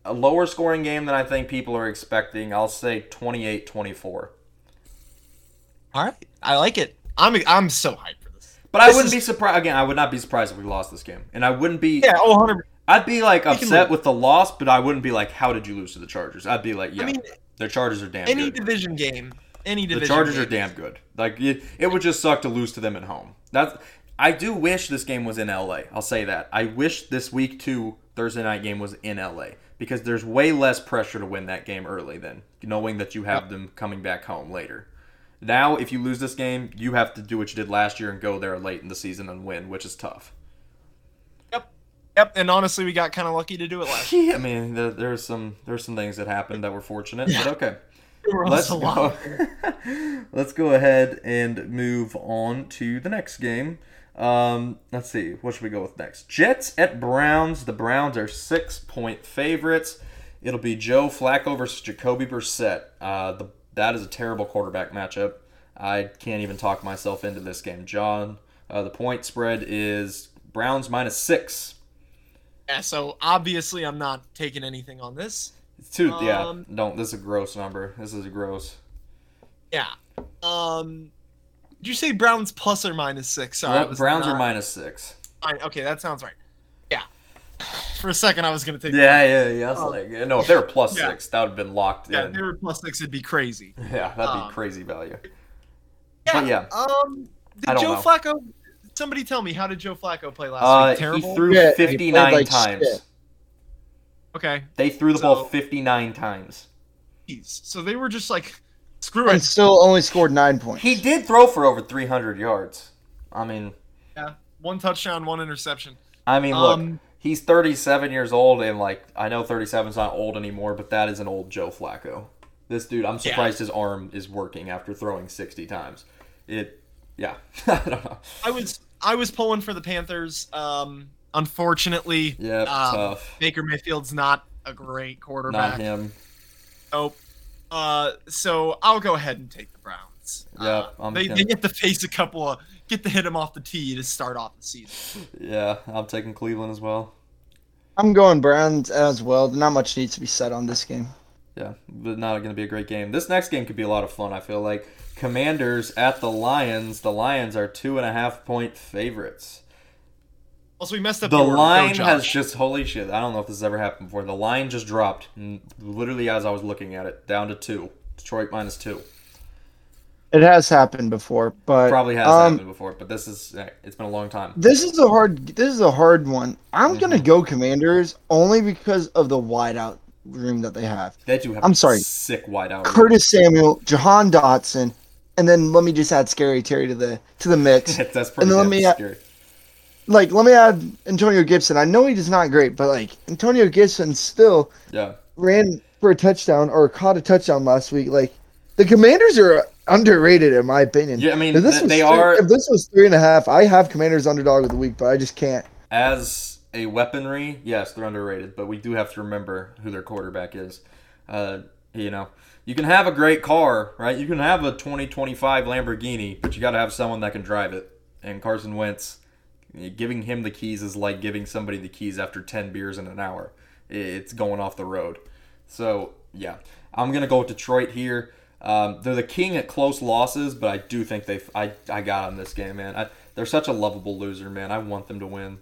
Speaker 1: A lower scoring game than I think people are expecting. I'll say 28-24.
Speaker 2: All right, I like it. I'm I'm so hyped for this.
Speaker 1: But I wouldn't
Speaker 2: is-
Speaker 1: be surprised. Again, I would not be surprised if we lost this game, and I wouldn't be.
Speaker 2: Yeah, oh, 100.
Speaker 1: I'd be like upset with the loss, but I wouldn't be like, "How did you lose to the Chargers?" I'd be like, "Yeah,
Speaker 2: I mean,
Speaker 1: the Chargers are damn good.
Speaker 2: any
Speaker 1: good.
Speaker 2: division game, any
Speaker 1: The
Speaker 2: division.
Speaker 1: Chargers
Speaker 2: game.
Speaker 1: are damn good. Like it, it would just suck to lose to them at home. That's. I do wish this game was in LA. I'll say that. I wish this week two Thursday night game was in LA because there's way less pressure to win that game early than knowing that you have them coming back home later. Now, if you lose this game, you have to do what you did last year and go there late in the season and win, which is tough.
Speaker 2: Yep. And honestly, we got kind of lucky to do it last. year.
Speaker 1: Yeah, I mean, there, there's some there's some things that happened that were fortunate,
Speaker 2: Yeah.
Speaker 1: but okay. Let's go. (laughs) Let's go ahead and move on to the next game. Um, let's see. What should we go with next? Jets at Browns. The Browns are six point favorites. It'll be Joe Flacco versus Jacoby Brissett. Uh, the that is a terrible quarterback matchup. I can't even talk myself into this game. John, uh, the point spread is Browns minus six.
Speaker 2: Yeah, so obviously I'm not taking anything on this.
Speaker 1: It's yeah,
Speaker 2: Um,
Speaker 1: don't. This is a gross number. This is a gross.
Speaker 2: Yeah. Um did you say Browns plus or minus six? Sorry, was
Speaker 1: Browns are minus six.
Speaker 2: fine. Okay, that sounds right. Yeah. (sighs) For a second I was gonna take
Speaker 1: Yeah, yeah, yeah.
Speaker 2: Oh.
Speaker 1: like no, if they were plus
Speaker 2: Yeah.
Speaker 1: six, that would have been locked
Speaker 2: Yeah,
Speaker 1: in.
Speaker 2: if they were plus six, it'd be crazy. (laughs)
Speaker 1: Yeah, that'd be
Speaker 2: Um,
Speaker 1: crazy value.
Speaker 2: Yeah.
Speaker 1: But yeah.
Speaker 2: Um did Joe
Speaker 1: know.
Speaker 2: Flacco somebody tell me how did Joe Flacco play last
Speaker 1: Uh,
Speaker 2: week? Terrible.
Speaker 1: he threw
Speaker 3: Yeah, he
Speaker 1: 59
Speaker 3: like
Speaker 1: times.
Speaker 3: shit.
Speaker 2: okay.
Speaker 1: They threw the ball 59 times.
Speaker 2: Jeez. So they were just like screw
Speaker 3: And
Speaker 2: it.
Speaker 3: still only scored nine points.
Speaker 1: He did throw for over 300 yards. I mean,
Speaker 2: Yeah. One touchdown, one interception.
Speaker 1: I mean, look,
Speaker 2: Um,
Speaker 1: he's 37 years old, and like I know 37 is not old anymore, but that is an old Joe Flacco. This dude, I'm
Speaker 2: Yeah.
Speaker 1: surprised his arm is working after throwing 60 times. It, yeah, (laughs) I don't know.
Speaker 2: I was I was pulling for the Panthers. Um, unfortunately,
Speaker 1: Yeah,
Speaker 2: um,
Speaker 1: tough.
Speaker 2: Baker Mayfield's not a great quarterback.
Speaker 1: Not him.
Speaker 2: Nope. Uh, so I'll go ahead and take the Browns.
Speaker 1: Yeah,
Speaker 2: Uh,
Speaker 1: I'm
Speaker 2: they, they get to face a couple of get to hit them off the tee to start off the season.
Speaker 1: Yeah, I'm taking Cleveland as well.
Speaker 3: I'm going Browns as well. Not much needs to be said on this game.
Speaker 1: Yeah, but not going to be a great game. This next game could be a lot of fun. I feel like Commanders at the Lions. The Lions are two and a half point favorites.
Speaker 2: Also, we messed up
Speaker 1: The
Speaker 2: order. Go,
Speaker 1: line
Speaker 2: Josh.
Speaker 1: has just holy shit. I don't know if this has ever happened before. The line just dropped, literally as I was looking at it, down to two. Detroit minus two.
Speaker 3: It has happened before, but
Speaker 1: Probably has
Speaker 3: um,
Speaker 1: happened before, but this is eh, it's been a long time.
Speaker 3: This is a hard. This is a hard one. I'm gonna
Speaker 1: Mm-hmm.
Speaker 3: go Commanders only because of the wideout room that they have.
Speaker 1: They do have.
Speaker 3: I'm sorry.
Speaker 1: Sick wideout.
Speaker 3: Curtis Samuel, Jahan Dotson, and then let me just add Scary Terry to the to the mix. (laughs)
Speaker 1: That's pretty
Speaker 3: then let me,
Speaker 1: scary.
Speaker 3: like, let me add Antonio Gibson. I know he is not great, but like Antonio Gibson still
Speaker 1: Yeah.
Speaker 3: ran for a touchdown or caught a touchdown last week. Like the Commanders are underrated in my opinion.
Speaker 1: Yeah, I mean,
Speaker 3: If this
Speaker 1: th-
Speaker 3: was
Speaker 1: they
Speaker 3: three-
Speaker 1: are-
Speaker 3: If this was three and a half, I have Commanders underdog of the week, but I just can't.
Speaker 1: As a weaponry, yes, they're underrated, but we do have to remember who their quarterback is. Uh, you know, you can have a great car, right? You can have a 2025 Lamborghini, but you got to have someone that can drive it. And Carson Wentz, giving him the keys is like giving somebody the keys after 10 beers in an hour. It's going off the road. So, yeah, I'm going to go with Detroit here. Um, they're the king at close losses, but I do think they I, I got on this game, man. I, they're such a lovable loser, man. I want them to win.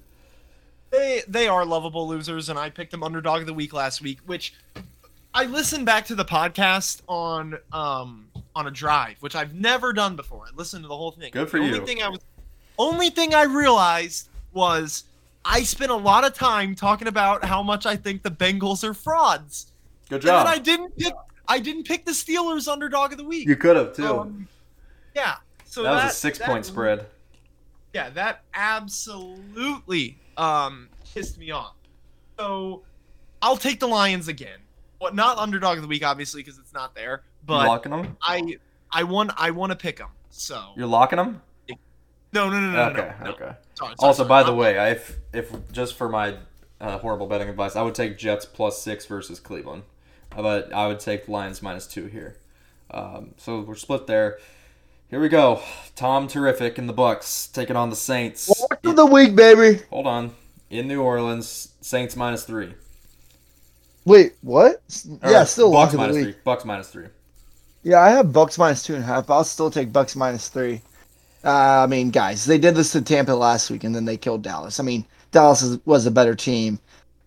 Speaker 2: They they are lovable losers, and I picked them underdog of the week last week, which I listened back to the podcast on um on a drive, which I've never done before. I listened to the whole thing.
Speaker 1: Good for
Speaker 2: the
Speaker 1: you.
Speaker 2: Only thing I was only thing I realized was I spent a lot of time talking about how much I think the Bengals are frauds.
Speaker 1: Good job.
Speaker 2: And then. I didn't pick I didn't pick the Steelers underdog of the week.
Speaker 1: You could have too.
Speaker 2: Um, yeah. So
Speaker 1: that was
Speaker 2: that,
Speaker 1: a six
Speaker 2: that
Speaker 1: point spread.
Speaker 2: yeah, that absolutely um pissed me off. So I'll take the Lions again. What not underdog of the week, obviously, because it's not there.
Speaker 1: you
Speaker 2: But
Speaker 1: locking them?
Speaker 2: I I want I want to pick them. So
Speaker 1: You're locking them?
Speaker 2: no no no no
Speaker 1: okay,
Speaker 2: no, no.
Speaker 1: okay.
Speaker 2: Sorry, sorry,
Speaker 1: Also,
Speaker 2: sorry.
Speaker 1: by the way, I if, if just for my uh, horrible betting advice, I would take Jets plus six versus Cleveland, Uh, but I would take Lions minus two here. Um, so we're split there. Here we go. Tom Terrific in the Bucks taking on the Saints.
Speaker 3: Lock of the week, baby.
Speaker 1: Hold on. In New Orleans, Saints minus three.
Speaker 3: Wait, what?
Speaker 1: Or
Speaker 3: Yeah, still lock
Speaker 1: Bucks
Speaker 3: of the
Speaker 1: minus
Speaker 3: week.
Speaker 1: three. Bucks minus three.
Speaker 3: Yeah, I have Bucks minus two and a half. I'll still take Bucks minus three. Uh, I mean, guys, they did this to Tampa last week, and then they killed Dallas. I mean, Dallas is, was a better team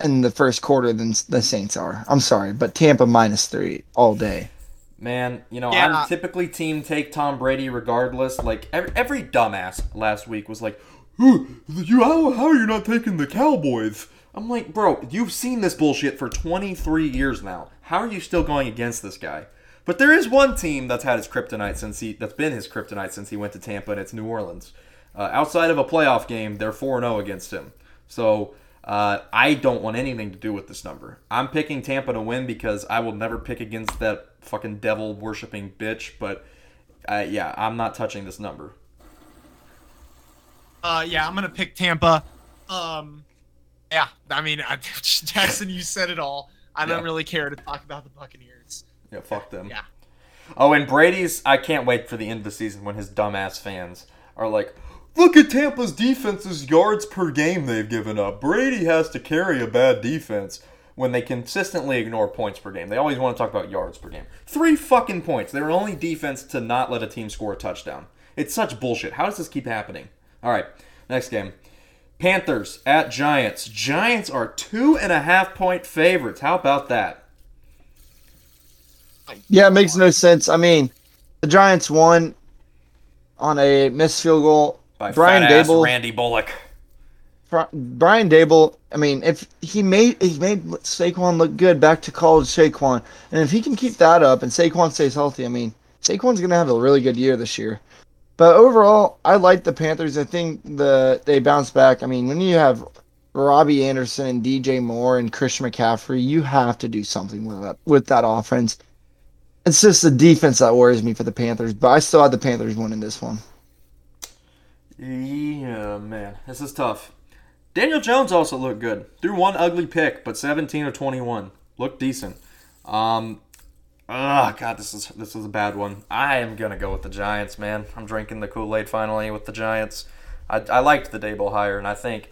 Speaker 3: in the first quarter than the Saints are. I'm sorry, but Tampa minus three all day.
Speaker 1: Man, you know,
Speaker 2: Yeah.
Speaker 1: I'm typically team take Tom Brady regardless. Like every, every dumbass last week was like, "Huh, "You how, how are you not taking the Cowboys?" I'm like, "Bro, you've seen this bullshit for 23 years now. How are you still going against this guy?" But there is one team that's had his kryptonite since he that's been his kryptonite since he went to Tampa, and it's New Orleans. Uh, outside of a playoff game, they're 4 0 against him. So uh, I don't want anything to do with this number. I'm picking Tampa to win because I will never pick against that fucking devil worshipping bitch. But uh, yeah, I'm not touching this number.
Speaker 2: Uh, yeah, I'm gonna pick Tampa. Um, yeah, I mean, I, (laughs) Jackson, you said it all. I don't really care to talk about the Buccaneers.
Speaker 1: Yeah, fuck them.
Speaker 2: Yeah.
Speaker 1: Oh, and Brady's. I can't wait for the end of the season when his dumbass fans are like, "Look at Tampa's defense's yards per game they've given up. Brady has to carry a bad defense." When they consistently ignore points per game, they always want to talk about yards per game. Three fucking points. They were only defense to not let a team score a touchdown. It's such bullshit. How does this keep happening? All right, next game. Panthers at Giants. Giants are two and a half point favorites. How about that?
Speaker 3: Yeah, it makes no sense. I mean, the Giants won on a missed field goal.
Speaker 1: By
Speaker 3: Brian Daboll.
Speaker 1: Randy Bullock.
Speaker 3: Brian Daboll. I mean, if he made he made Saquon look good back to college Saquon, and if he can keep that up and Saquon stays healthy, I mean, Saquon's gonna have a really good year this year. But overall, I like the Panthers. I think the they bounce back. I mean, when you have Robbie Anderson and DJ Moore and Christian McCaffrey, you have to do something with that with that offense. It's just the defense that worries me for the Panthers, but I still had the Panthers winning this one.
Speaker 1: Yeah, man, this is tough. Daniel Jones also looked good. Threw one ugly pick, but 17 or 21 looked decent. Um, oh god, this is this is a bad one. I am gonna go with the Giants, man. I'm drinking the Kool Aid finally with the Giants. I, I liked the Daboll hire, and I think,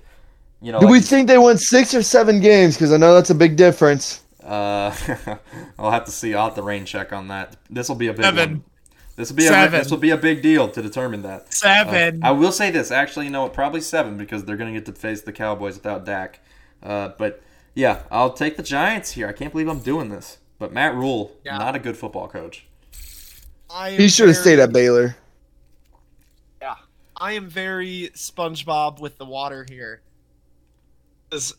Speaker 1: you know,
Speaker 3: Do
Speaker 1: like
Speaker 3: we think they won six or seven games? Because I know that's a big difference.
Speaker 1: Uh, (laughs) I'll have to see. I'll have to rain check on that. This will be a big
Speaker 2: Seven.
Speaker 1: one. This will be a
Speaker 2: Seven.
Speaker 1: this will be a big deal to determine that. Uh,
Speaker 2: Seven.
Speaker 1: I will say this. Actually, you know? Probably seven because they're going to get to face the Cowboys without Dak. Uh, but yeah, I'll take the Giants here. I can't believe I'm doing this. But Matt Rhule,
Speaker 2: Yeah.
Speaker 1: not a good football coach.
Speaker 2: I am
Speaker 3: He should have
Speaker 2: very-
Speaker 3: stayed at Baylor.
Speaker 2: Yeah, I am very SpongeBob with the water here. 'Cause-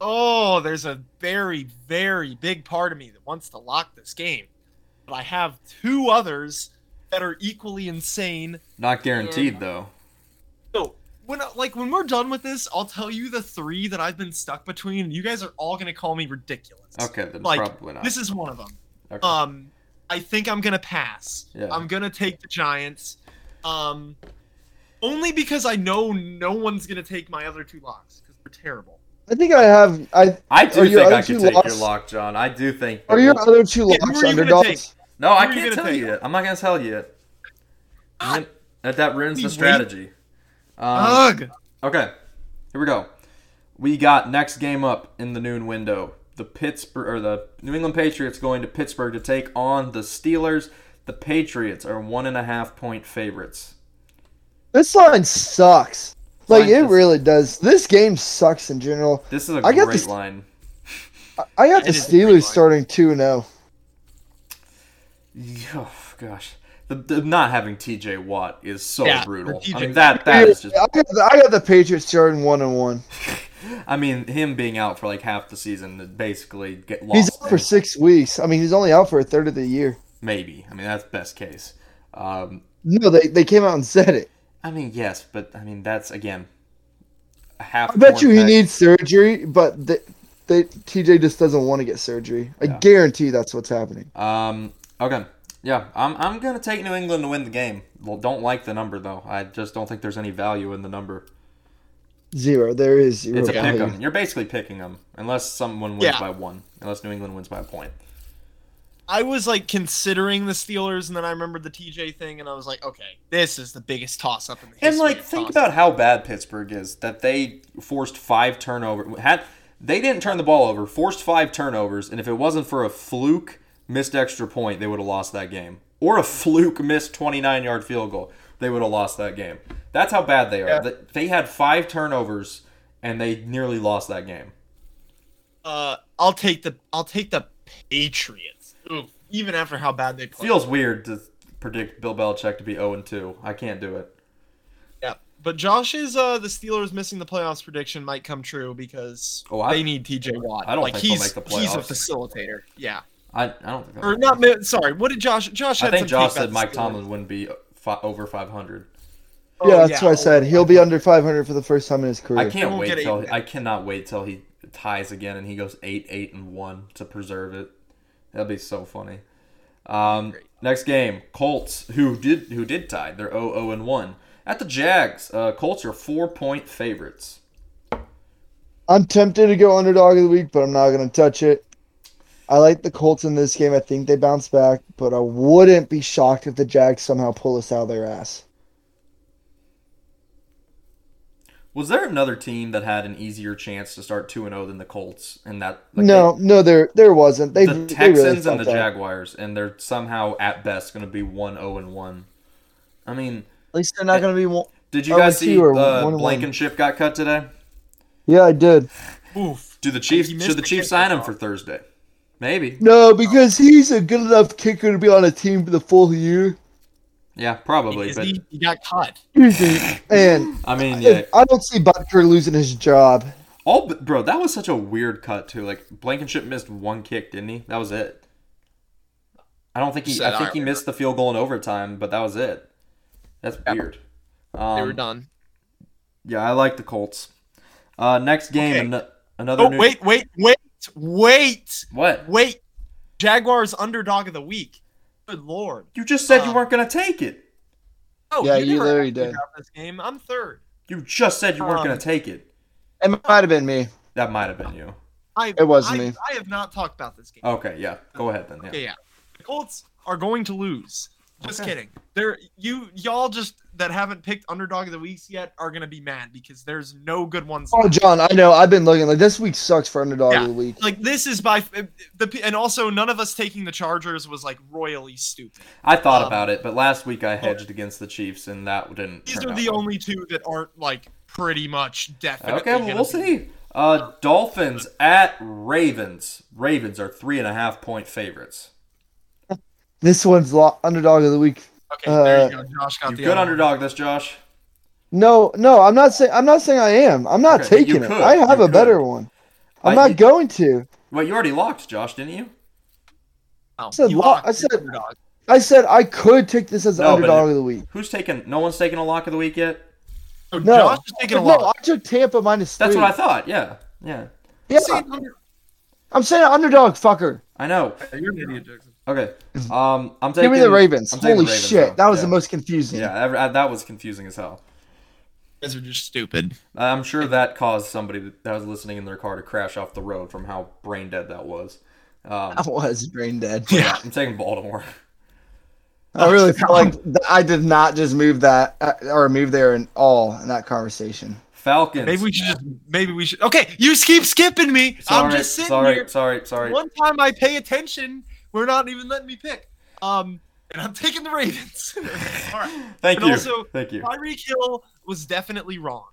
Speaker 2: oh, there's a very, very big part of me that wants to lock this game, but I have two others that are equally insane.
Speaker 1: Not guaranteed though.
Speaker 2: So when like when we're done with this, I'll tell you the three that I've been stuck between. You guys are all gonna call me ridiculous.
Speaker 1: Okay, then
Speaker 2: Like,
Speaker 1: probably not.
Speaker 2: This is one of them.
Speaker 1: Okay.
Speaker 2: Um, I think I'm gonna pass.
Speaker 1: Yeah.
Speaker 2: I'm gonna take the Giants. Um, only because I know no one's gonna take my other two locks because they're terrible.
Speaker 3: I think I have. I
Speaker 1: I do think
Speaker 3: other
Speaker 1: I could take
Speaker 3: locks-
Speaker 1: your lock, John. I do think.
Speaker 3: are your other two
Speaker 2: Yeah,
Speaker 3: locks
Speaker 2: are
Speaker 3: underdogs?
Speaker 1: No,
Speaker 2: Who
Speaker 1: I can't
Speaker 2: gonna
Speaker 1: tell
Speaker 2: take?
Speaker 1: you yet. I'm not gonna tell you yet.
Speaker 2: Ah.
Speaker 1: That that ruins the strategy. Um,
Speaker 2: Ugh.
Speaker 1: Okay, here we go. We got next game up in the noon window. The Pittsburgh or the New England Patriots going to Pittsburgh to take on the Steelers. The Patriots are one and a half point favorites.
Speaker 3: This line sucks. Like
Speaker 1: Line
Speaker 3: it
Speaker 1: is-
Speaker 3: really does. This game sucks in general.
Speaker 1: This is a
Speaker 3: I got
Speaker 1: great
Speaker 3: this-
Speaker 1: line.
Speaker 3: I- I got the
Speaker 2: It is a great line.
Speaker 3: Steelers starting two and zero.
Speaker 1: Oh gosh, the, the not having T.J. Watt is so
Speaker 2: Yeah,
Speaker 1: brutal. I mean that that is just.
Speaker 3: I got, the, I got the Patriots starting one and one. (laughs)
Speaker 1: I mean him being out for like half the season, it basically get lost.
Speaker 3: He's out for six weeks. I mean, he's only out for a third of the year.
Speaker 1: Maybe. I mean that's best case. Um,
Speaker 3: No, they, they came out and said it.
Speaker 1: I mean yes, but I mean that's again. Half
Speaker 3: I bet you he
Speaker 1: corn
Speaker 3: needs surgery, but the, they, TJ just doesn't want to get surgery. I
Speaker 1: Yeah.
Speaker 3: guarantee that's what's happening.
Speaker 1: Um. Okay. Yeah, I'm. I'm gonna take New England to win the game. Well, don't like the number though. I just don't think there's any value in the number.
Speaker 3: Zero. There is zero
Speaker 1: It's a pick
Speaker 3: value.
Speaker 1: 'em. You're basically picking them unless someone wins
Speaker 2: Yeah.
Speaker 1: by one. Unless New England wins by a point.
Speaker 2: I was like considering the Steelers, and then I remembered the TJ thing, and I was like, okay, this is the biggest toss up in the history.
Speaker 1: And like,
Speaker 2: of
Speaker 1: think
Speaker 2: toss-ups.
Speaker 1: about how bad Pittsburgh is. That they forced five turnover. Had they didn't turn the ball over, forced five turnovers, and if it wasn't for a fluke missed extra point, they would have lost that game. Or a fluke missed 29 yard field goal, they would have lost that game. That's how bad they are.
Speaker 2: Yeah.
Speaker 1: They- had five turnovers, and they nearly lost that game.
Speaker 2: Uh, I'll take the I'll take the Patriots. Oof. Even after how bad they played.
Speaker 1: Feels weird to predict Bill Belichick to be 0 2. I can't do it.
Speaker 2: Yeah, but Josh's uh the Steelers missing the playoffs prediction might come true because
Speaker 1: Oh, I-
Speaker 2: they need TJ Watt.
Speaker 1: I don't
Speaker 2: like
Speaker 1: think
Speaker 2: he's
Speaker 1: make the
Speaker 2: he's a facilitator. Yeah,
Speaker 1: I, I don't think.
Speaker 2: or not. mi- Sorry, what did Josh? Josh
Speaker 1: I think
Speaker 2: some
Speaker 1: Josh said Mike
Speaker 2: Steelers.
Speaker 1: Tomlin wouldn't be fi- over 500.
Speaker 2: Oh,
Speaker 3: yeah, that's what I said.
Speaker 2: oh,
Speaker 3: He'll be under 500 for the first time in his career.
Speaker 1: I can't
Speaker 2: won't
Speaker 1: wait till
Speaker 2: eight.
Speaker 1: I cannot wait till he ties again and he goes eight eight and one to preserve it. That'd be so funny. Um, next game, Colts who did who did tie. They're 0 0 and one At the Jags, uh, Colts are four point favorites.
Speaker 3: I'm tempted to go underdog of the week, but I'm not going to touch it. I like the Colts in this game. I think they bounce back, but I wouldn't be shocked if the Jags somehow pull us out of their ass.
Speaker 1: Was there another team that had an easier chance to start two and zero than the Colts? And that like,
Speaker 3: no, no, there there wasn't. They
Speaker 1: they- the
Speaker 3: they
Speaker 1: Texans
Speaker 3: really
Speaker 1: and the
Speaker 3: fucked up.
Speaker 1: Jaguars, and they're somehow at best going to be one zero and one. I mean,
Speaker 3: At least they're not going to be. One...
Speaker 1: did you
Speaker 3: Oh,
Speaker 1: guys
Speaker 3: and
Speaker 1: see
Speaker 3: two or
Speaker 1: uh,
Speaker 3: one and one.
Speaker 1: Blankenship got cut today?
Speaker 3: Yeah, I did.
Speaker 2: Oof.
Speaker 1: Do the Chiefs
Speaker 2: He missed
Speaker 1: should the
Speaker 2: the
Speaker 1: Chiefs sign him for Thursday? Maybe.
Speaker 3: No, because he's a good enough kicker to be on a team for the full year.
Speaker 1: Yeah, probably.
Speaker 2: Because
Speaker 1: But
Speaker 2: he, he got cut.
Speaker 3: And (laughs)
Speaker 1: I mean, yeah.
Speaker 3: I don't see Butker losing his job.
Speaker 1: All but- bro, that was such a weird cut too. Like Blankenship missed one kick, didn't he? That was it. I don't think he.
Speaker 2: Said
Speaker 1: I think he
Speaker 2: I-
Speaker 1: missed the field goal in overtime, but that was it. That's weird. Um,
Speaker 2: They were done.
Speaker 1: Yeah, I like the Colts. Uh, next game,
Speaker 2: Okay.
Speaker 1: an- another.
Speaker 2: Oh
Speaker 1: new-
Speaker 2: wait, wait, wait, wait,
Speaker 1: What?
Speaker 2: wait. Jaguars underdog of the week. Good lord.
Speaker 1: You just said you
Speaker 2: Um,
Speaker 1: weren't gonna take it.
Speaker 2: Oh,
Speaker 3: Yeah, you
Speaker 2: never
Speaker 3: literally did.
Speaker 2: This game, I'm third.
Speaker 1: You just said you weren't
Speaker 2: Um,
Speaker 1: gonna take it.
Speaker 3: It might have been me.
Speaker 1: That might have been you.
Speaker 2: I,
Speaker 3: It wasn't
Speaker 2: I,
Speaker 3: me.
Speaker 2: I have not talked about this game.
Speaker 1: Okay, yeah. Go ahead then. Yeah.
Speaker 2: Yeah, yeah. The Colts are going to lose. Just
Speaker 1: Okay.
Speaker 2: kidding. They're you y'all just that haven't picked underdog of the weeks yet are gonna be mad because there's no good ones.
Speaker 3: Oh, John, I know. I've been looking. Like this week sucks for underdog
Speaker 2: Yeah.
Speaker 3: of the week.
Speaker 2: Like this is by the and also none of us taking the Chargers was like royally stupid.
Speaker 1: I thought
Speaker 2: Um,
Speaker 1: about it, but last week I hedged against the Chiefs, and that didn't.
Speaker 2: These
Speaker 1: turn
Speaker 2: are
Speaker 1: out
Speaker 2: the
Speaker 1: well.
Speaker 2: only two that aren't like pretty much definitely.
Speaker 1: Okay, well, we'll
Speaker 2: be-
Speaker 1: see. Uh, Dolphins at Ravens. Ravens are three and a half point favorites. (laughs)
Speaker 3: This one's lo- underdog of the week.
Speaker 2: Okay, there
Speaker 3: Uh,
Speaker 2: you go. Josh got
Speaker 1: You
Speaker 2: the
Speaker 1: good underdog this, Josh?
Speaker 3: No, no, I'm not saying. I'm not saying I am. I'm not
Speaker 1: Okay, you
Speaker 3: taking it.
Speaker 1: could.
Speaker 3: I have
Speaker 1: You
Speaker 3: a better one. I'm
Speaker 1: I-
Speaker 3: not going to.
Speaker 1: Well, you already locked Josh, didn't you?
Speaker 2: Oh,
Speaker 3: said
Speaker 2: you
Speaker 3: lo-
Speaker 2: locked
Speaker 3: I said-
Speaker 2: underdog.
Speaker 3: I said I could take this as
Speaker 1: No, but
Speaker 3: underdog of the week.
Speaker 1: Who's taking? No one's taking a lock of the week yet.
Speaker 2: So
Speaker 3: No,
Speaker 2: Josh is taking a
Speaker 3: no,
Speaker 2: lock.
Speaker 3: I took Tampa minus three.
Speaker 1: That's what I thought. Yeah, yeah.
Speaker 3: Yeah,
Speaker 2: Saying under-
Speaker 3: I'm saying underdog, fucker.
Speaker 1: I know.
Speaker 2: You're an idiot, Jackson.
Speaker 1: Okay. Um, I'm taking.
Speaker 3: Give me the Ravens.
Speaker 1: I'm
Speaker 3: Holy
Speaker 1: the Ravens,
Speaker 3: shit,
Speaker 1: though.
Speaker 3: that was
Speaker 1: yeah.
Speaker 3: the most confusing.
Speaker 1: Yeah, ever- uh, that was confusing as hell.
Speaker 2: You guys are just stupid.
Speaker 1: I'm sure that caused somebody that was listening in their car to crash off the road from how brain dead that was. Um,
Speaker 3: I was brain dead.
Speaker 2: Yeah. (laughs)
Speaker 1: I'm taking Baltimore.
Speaker 3: I really (laughs) felt like I did not just move that uh, or move there in all in that conversation.
Speaker 1: Falcons.
Speaker 2: Maybe we should just. Maybe we should. Okay, you keep skipping me. I'm just sitting
Speaker 1: sorry,
Speaker 2: here.
Speaker 1: Sorry, sorry, sorry.
Speaker 2: One time I pay attention, we're not even letting me pick. Um, and I'm taking the Ravens. (laughs) All right.
Speaker 1: Thank
Speaker 2: And
Speaker 1: you.
Speaker 2: also,
Speaker 1: Thank you.
Speaker 2: Tyreek Hill was definitely wrong.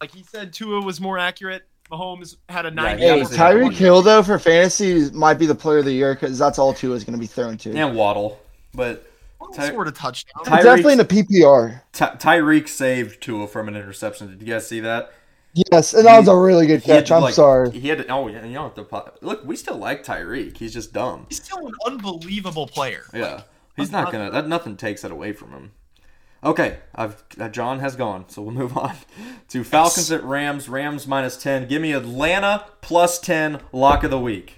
Speaker 2: Like he said, Tua was more accurate. Mahomes had a 90.
Speaker 1: Yeah,
Speaker 3: Hey,
Speaker 1: was
Speaker 3: Tyreek Hill though for fantasy might be the player of the year because that's all Tua is going to be thrown to.
Speaker 1: And Waddle, but Ty-
Speaker 2: scored a touchdown.
Speaker 1: Ty-
Speaker 3: Definitely in a PPR.
Speaker 1: Ty- Tyreek saved Tua from an interception. Did you guys see that?
Speaker 3: Yes, and that was a really good catch.
Speaker 1: to,
Speaker 3: I'm
Speaker 1: like-
Speaker 3: sorry.
Speaker 1: He had to, oh yeah, you know the po- look. We still like Tyreek. He's just dumb.
Speaker 2: He's still an unbelievable player.
Speaker 1: Yeah, he's not gonna. That nothing takes it away from him. Okay, I've uh, John has gone, so we'll (laughs) move on to Falcons at Rams. Rams minus ten. Give me Atlanta plus ten. Lock of the week.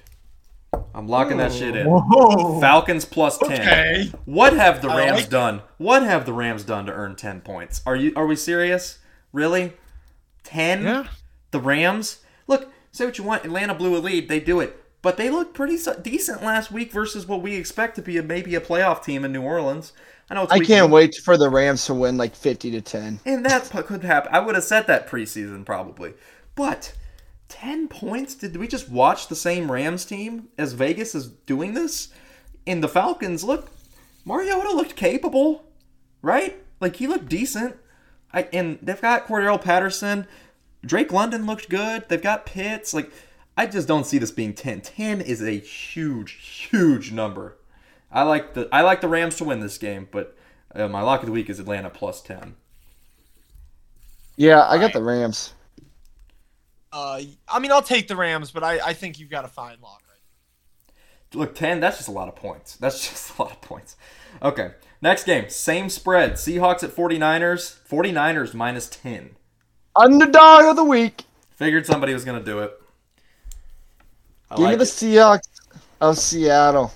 Speaker 1: I'm locking that shit in.
Speaker 2: Whoa.
Speaker 1: Falcons plus ten.
Speaker 2: Okay.
Speaker 1: What have the Rams
Speaker 2: like-
Speaker 1: done? What have the Rams done to earn ten points? Are you? Are we serious? Really? Ten?
Speaker 2: Yeah.
Speaker 1: The Rams? Look, say what you want. Atlanta blew a lead. They do it. But they looked pretty su- decent last week versus what we expect to be a, maybe a playoff team in New Orleans. I know it's
Speaker 3: I can't
Speaker 1: one,
Speaker 3: wait for the Rams to win like 50 to 10.
Speaker 1: And that could happen. I would have said that preseason probably. But 10 points? Did we just watch the same Rams team as Vegas is doing this? And the Falcons, look, Mariota looked capable, right? Like he looked decent. I, and they've got Cordarrelle Patterson. Drake London looked good. They've got Pitts. Like, I just don't see this being 10. 10 is a huge, huge number. I like the I like the Rams to win this game, but uh, my lock of the week is Atlanta plus 10.
Speaker 3: Yeah, I got the Rams.
Speaker 2: Uh, I mean, I'll take the Rams, but I, I think you've got a fine lock right
Speaker 1: Look, 10, that's just a lot of points. That's (laughs) just a lot of points. Okay, next game. Same spread. Seahawks at 49ers. 49ers minus 10.
Speaker 3: Underdog of the week.
Speaker 1: Figured somebody was going to do it. I
Speaker 3: Give me the
Speaker 1: it.
Speaker 3: Seahawks of Seattle.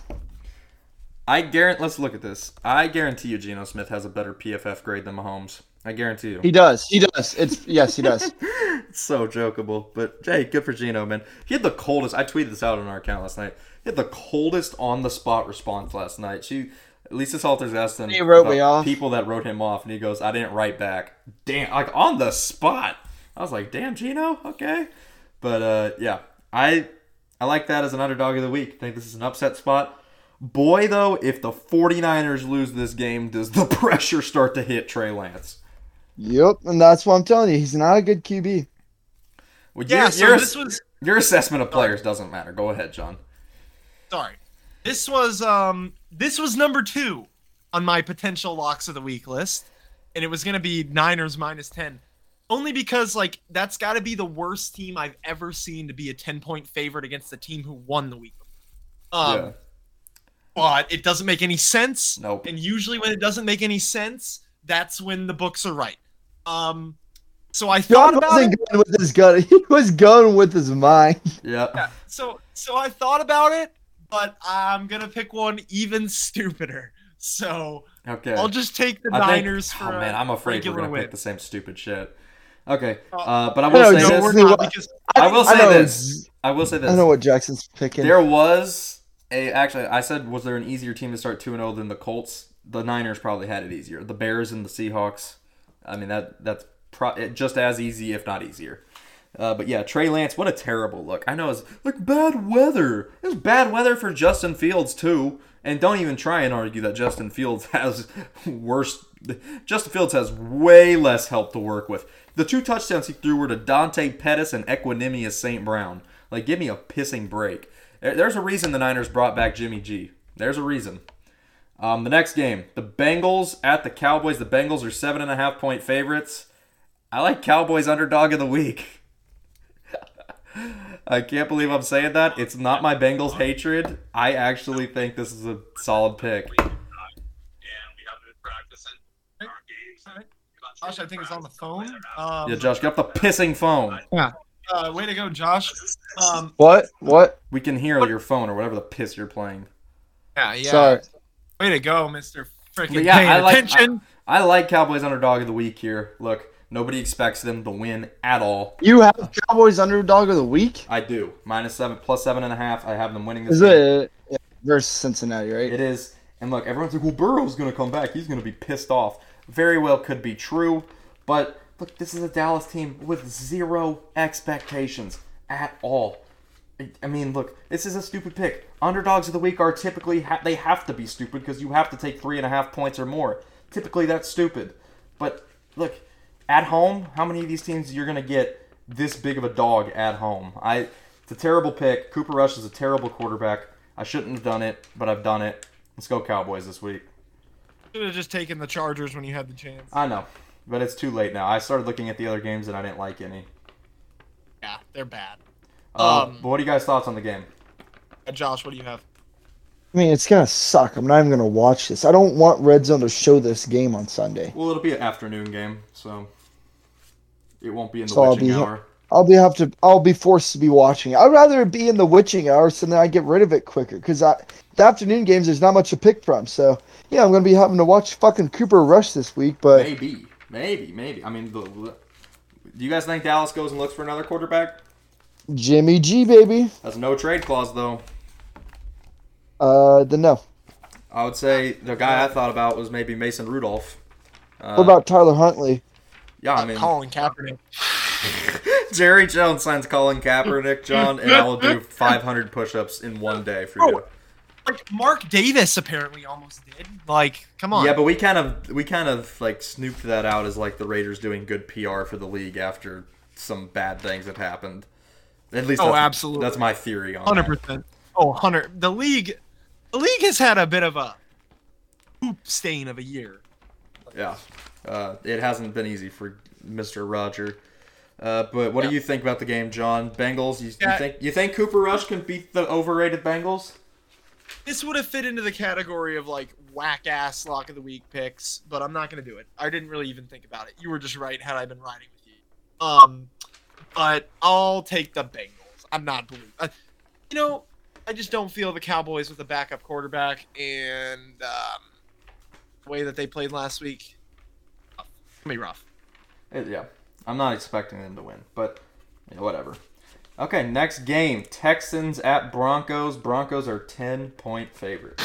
Speaker 1: I guarantee. Let's look at this. I guarantee you, Geno Smith has a better PFF grade than Mahomes. I guarantee you.
Speaker 3: He does. He does. It's yes, he does.
Speaker 1: It's (laughs) so jokeable. But hey, good for Geno, man. He had the coldest. I tweeted this out on our account last night. He had the coldest on the spot response last night. She, Lisa Salters asked him
Speaker 3: He wrote me off.
Speaker 1: people that wrote him off, and he goes, "I didn't write back." Damn, like on the spot. I was like, "Damn, Geno, okay." But uh, yeah, I I like that as an underdog of the week. I think this is an upset spot. Boy, though, if the 49ers lose this game, does the (laughs) pressure start to hit Trey Lance?
Speaker 3: yep, and that's what I'm telling you. He's not a good QB.
Speaker 1: Well,
Speaker 2: Yeah,
Speaker 1: your,
Speaker 2: so
Speaker 1: your,
Speaker 2: this was
Speaker 1: your assessment of players doesn't matter. Go ahead, John.
Speaker 2: sorry. This was um this was number two on my potential locks of the week list, and it was gonna be Niners minus ten, only because like that's got to be the worst team I've ever seen to be a ten point favorite against the team who won the week. Um,
Speaker 1: yeah.
Speaker 2: but it doesn't make any sense.
Speaker 1: Nope.
Speaker 2: And usually when it doesn't make any sense, that's when the books are right. Um, so I thought
Speaker 3: John
Speaker 2: about
Speaker 3: wasn't
Speaker 2: it.
Speaker 3: going with his gun. (laughs) He was going with his mind.
Speaker 1: Yeah.
Speaker 2: Yeah, so so I thought about it, but I'm gonna pick one even stupider. So
Speaker 1: Okay.
Speaker 2: I'll just take the
Speaker 1: I think-
Speaker 2: Niners for.
Speaker 1: oh man, I'm afraid we're gonna
Speaker 2: win.
Speaker 1: pick the same stupid shit. Okay.
Speaker 2: Uh,
Speaker 1: Uh, but I
Speaker 3: I
Speaker 1: will
Speaker 3: know,
Speaker 1: say
Speaker 2: No,
Speaker 3: Jason-
Speaker 2: we're
Speaker 1: this.
Speaker 2: not because
Speaker 1: I will say
Speaker 3: know
Speaker 1: this. I will say this.
Speaker 3: I
Speaker 1: this.
Speaker 3: know what Jackson's picking.
Speaker 1: There was a actually I said was there an easier team to start 2 and 0 than the Colts? The Niners probably had it easier. The Bears and the Seahawks. I mean that that's pro- just as easy if not easier. Uh, but yeah, Trey Lance, what a terrible look. I know it's like bad weather. It was bad weather for Justin Fields too. And don't even try and argue that Justin Fields (laughs) has worse. Justin Fields has way less help to work with. The two touchdowns he threw were to Dante Pettis and Equanimous St. Brown. Like, give me a pissing break. There's a reason the Niners brought back Jimmy G. There's a reason. Um, the next game, the Bengals at the Cowboys. The Bengals are seven and a half point favorites. I like Cowboys underdog of the week. (laughs) I can't believe I'm saying that. It's not my Bengals hatred. I actually think this is a solid pick.
Speaker 2: Josh, I think is on the phone. Um,
Speaker 1: Yeah, Josh, get off the pissing phone.
Speaker 2: uh, way to go, Josh. Um,
Speaker 3: What? What?
Speaker 1: We can hear your phone or whatever the piss you're playing.
Speaker 2: yeah, yeah.
Speaker 3: Sorry.
Speaker 2: Way to go, Mister Freaking
Speaker 1: But yeah,
Speaker 2: paying
Speaker 1: I like-
Speaker 2: attention.
Speaker 1: I like Cowboys underdog of the week here. Look, nobody expects them to win at all.
Speaker 3: You have Cowboys underdog of the week?
Speaker 1: I do. Minus seven, plus seven and a half. I have them winning this
Speaker 3: Is
Speaker 1: game.
Speaker 3: it yeah, versus Cincinnati, right?
Speaker 1: It is. And look, everyone's like, well, Burrow's going to come back. He's going to be pissed off. Very well could be true. But look, this is a Dallas team with zero expectations at all. I- mean, look, this is a stupid pick. Underdogs of the week are typically, ha- they have to be stupid because you have to take three and a half points or more. Typically, that's stupid. But look, at home, how many of these teams you're going to get this big of a dog at home? I, it's a terrible pick. Cooper Rush is a terrible quarterback. I shouldn't have done it, but I've done it. Let's go Cowboys this week.
Speaker 2: Should have just taken the Chargers when you had the chance.
Speaker 1: I know, but it's too late now. I started looking at the other games and I didn't like any.
Speaker 2: Yeah, they're bad.
Speaker 1: Uh,
Speaker 2: Um,
Speaker 1: but what are you guys' thoughts on the game?
Speaker 2: Josh, what do you have?
Speaker 3: I mean, it's gonna suck. I'm not even gonna watch this. I don't want Red Zone to show this game on Sunday.
Speaker 1: Well, it'll be an afternoon game, so it won't be in the
Speaker 3: So I'll
Speaker 1: witching
Speaker 3: be-
Speaker 1: hour.
Speaker 3: I'll be have to. I'll be forced to be watching. I'd rather it be in the witching hour, so then I get rid of it quicker. Because the afternoon games, there's not much to pick from. So yeah, I'm gonna be having to watch fucking Cooper Rush this week. But
Speaker 1: Maybe, maybe, maybe. I mean, the, the- do you guys think Dallas goes and looks for another quarterback?
Speaker 3: Jimmy G, baby.
Speaker 1: That's no trade clause, though.
Speaker 3: Uh, then no.
Speaker 1: I would say the guy I thought about was maybe Mason Rudolph. Uh,
Speaker 3: What about Tyler Huntley?
Speaker 1: Yeah, I mean,
Speaker 2: Colin Kaepernick. (laughs)
Speaker 1: Jerry Jones signs Colin Kaepernick, John, and I will do (laughs) 500 push-ups in one day for you.
Speaker 2: Like Mark Davis apparently almost did. Like, come on.
Speaker 1: Yeah, but we kind of we kind of like snooped that out as like the Raiders doing good PR for the league after some bad things had happened. At least
Speaker 2: Oh,
Speaker 1: that's,
Speaker 2: absolutely.
Speaker 1: That's my theory on
Speaker 2: Hundred
Speaker 1: that.
Speaker 2: percent. Oh, hundred. The league, the league has had a bit of a poop stain of a year.
Speaker 1: Yeah, uh, it hasn't been easy for Mister Roger. Uh, but what do you think about the game, John? Bengals? You, you think you think Cooper Rush can beat the overrated Bengals?
Speaker 2: This would have fit into the category of like whack ass lock of the week picks, but I'm not gonna do it. I didn't really even think about it. You were just right. Had I been riding with you, um, but I'll take the Bengals. I'm not blue. Uh, you know, I just don't feel the Cowboys with a backup quarterback and um, the way that they played last week. be rough.
Speaker 1: It- yeah, I'm not expecting them to win, but you know, whatever. Okay, next game: Texans at Broncos. Broncos are ten point favorites.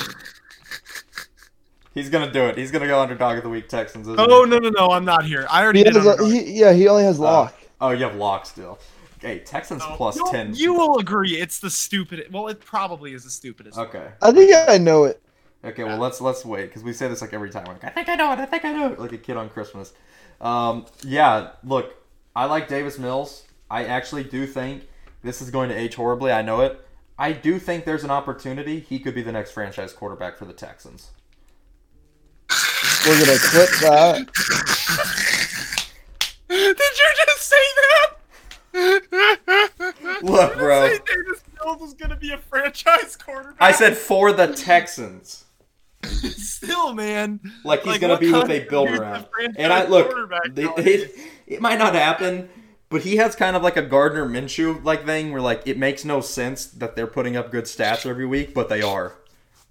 Speaker 1: He's gonna do it. He's gonna go underdog of the week. Texans. isn't
Speaker 2: Oh
Speaker 1: he?
Speaker 2: no no no! I'm not here. I already
Speaker 3: He
Speaker 2: did.
Speaker 3: a, he, yeah, he only has lock.
Speaker 1: Oh, you have lock still. Okay, Texans
Speaker 2: No,
Speaker 1: plus
Speaker 2: you'll-
Speaker 1: ten.
Speaker 2: You will agree it's the stupidest. Well, it probably is the stupidest. one.
Speaker 1: Okay.
Speaker 3: I think I know it.
Speaker 1: Okay, well let's let's wait because we say this like every time. Like, I think I know it. I think I know it. Like a kid on Christmas. Um, yeah. Look, I like Davis Mills. I actually do think this is going to age horribly. I know it. I do think there's an opportunity he could be the next franchise quarterback for the Texans.
Speaker 3: We're gonna clip that. (laughs)
Speaker 2: Did you just say that? (laughs)
Speaker 1: Look, bro.
Speaker 2: Davis Mills was gonna be a franchise quarterback.
Speaker 1: I said for the Texans.
Speaker 2: still, man.
Speaker 1: Like he's
Speaker 2: Like,
Speaker 1: gonna be what
Speaker 2: kind
Speaker 1: they build
Speaker 2: a
Speaker 1: around. And I look, they, it, it might not happen, but he has kind of like a Gardner Minshew like thing where like it makes no sense that they're putting up good stats every week, but they are.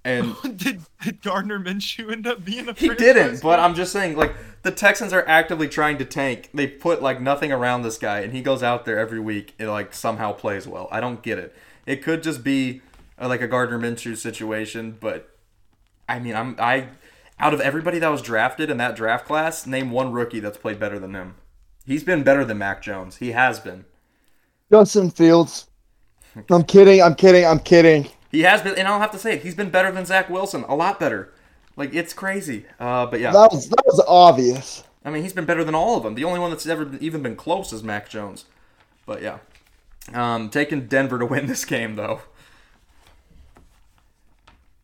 Speaker 1: And (laughs)
Speaker 2: did, did Gardner Minshew end up being a
Speaker 1: he didn't, but I'm just saying like the Texans are actively trying to tank. They put like nothing around this guy, and he goes out there every week and like somehow plays well. I don't get it. It could just be uh, like a Gardner Minshew situation, but I mean, I'm I out of everybody that was drafted in that draft class, name one rookie that's played better than him. He's been better than Mac Jones. He has been.
Speaker 3: Justin Fields. I'm kidding. I'm kidding. I'm kidding.
Speaker 1: He has been, and I'll have to say it. He's been better than Zach Wilson, a lot better. Like it's crazy. Uh, but yeah,
Speaker 3: That was that was obvious.
Speaker 1: I mean, he's been better than all of them. The only one that's ever been, even been close is Mac Jones. But yeah, um, taking Denver to win this game though.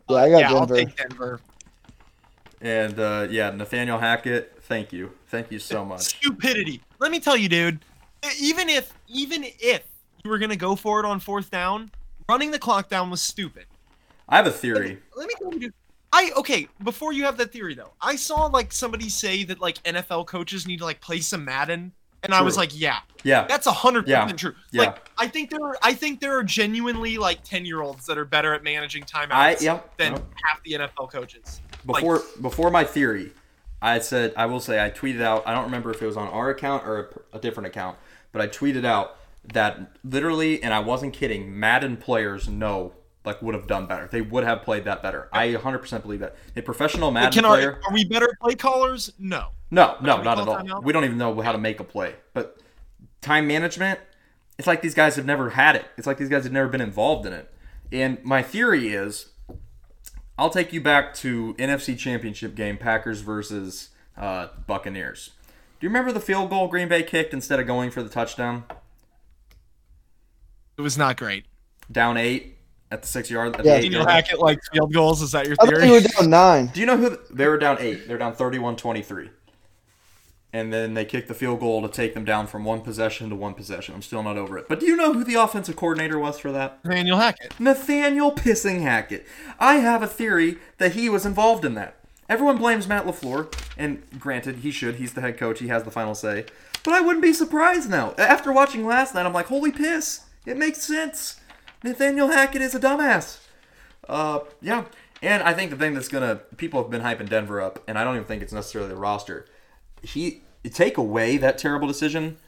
Speaker 3: Yeah, I got
Speaker 2: yeah, I'll
Speaker 3: Denver.
Speaker 2: take Denver.
Speaker 1: And uh, yeah, Nathaniel Hackett, thank you, thank you so much.
Speaker 2: Stupidity. Let me tell you, dude. Even if even if you were gonna go for it on fourth down, running the clock down was stupid.
Speaker 1: I have a theory.
Speaker 2: Let me tell you. I okay. Before you have that theory though, I saw like somebody say that like NFL coaches need to like play some Madden, and I was like, yeah,
Speaker 1: Yeah,
Speaker 2: that's a hundred
Speaker 1: Yeah.
Speaker 2: percent true.
Speaker 1: Yeah.
Speaker 2: Like I think there are I think there are genuinely like ten year olds that are better at managing timeouts
Speaker 1: I yeah.
Speaker 2: than
Speaker 1: no.
Speaker 2: half the NFL coaches.
Speaker 1: before before my theory, I said I will say I tweeted out. I don't remember if it was on our account or a, a different account, but I tweeted out that literally, and I wasn't kidding. Madden players know like would have done better. They would have played that better. I 100% believe that. A professional Madden
Speaker 2: Can
Speaker 1: player.
Speaker 2: our, are we better play callers? No.
Speaker 1: No, no, not at all. We don't even know how to make a play. But time management, it's like these guys have never had it. It's like these guys have never been involved in it. And my theory is, I'll take you back to NFC Championship game, Packers versus uh, Buccaneers. Do you remember the field goal Green Bay kicked instead of going for the touchdown?
Speaker 2: It was not great.
Speaker 1: Down eight at the six yard. At
Speaker 3: Yeah.
Speaker 1: the
Speaker 2: Daniel. Hackett like field goals. Is that your
Speaker 3: I thought
Speaker 2: theory?
Speaker 3: you were down nine.
Speaker 1: Do you know who they were down eight? They're down 31-23. And then they kicked the field goal to take them down from one possession to one possession. I'm still not over it. But do you know who the offensive coordinator was for that?
Speaker 2: Nathaniel Hackett.
Speaker 1: Nathaniel Pissing Hackett. I have a theory that he was involved in that. Everyone blames Matt LaFleur, and granted, he should. He's the head coach. He has the final say. But I wouldn't be surprised now. After watching last night, I'm like, holy piss. It makes sense. Nathaniel Hackett is a dumbass. Uh, yeah. And I think the thing that's gonna people have been hyping Denver up, and I don't even think it's necessarily the roster. He take away that terrible decision.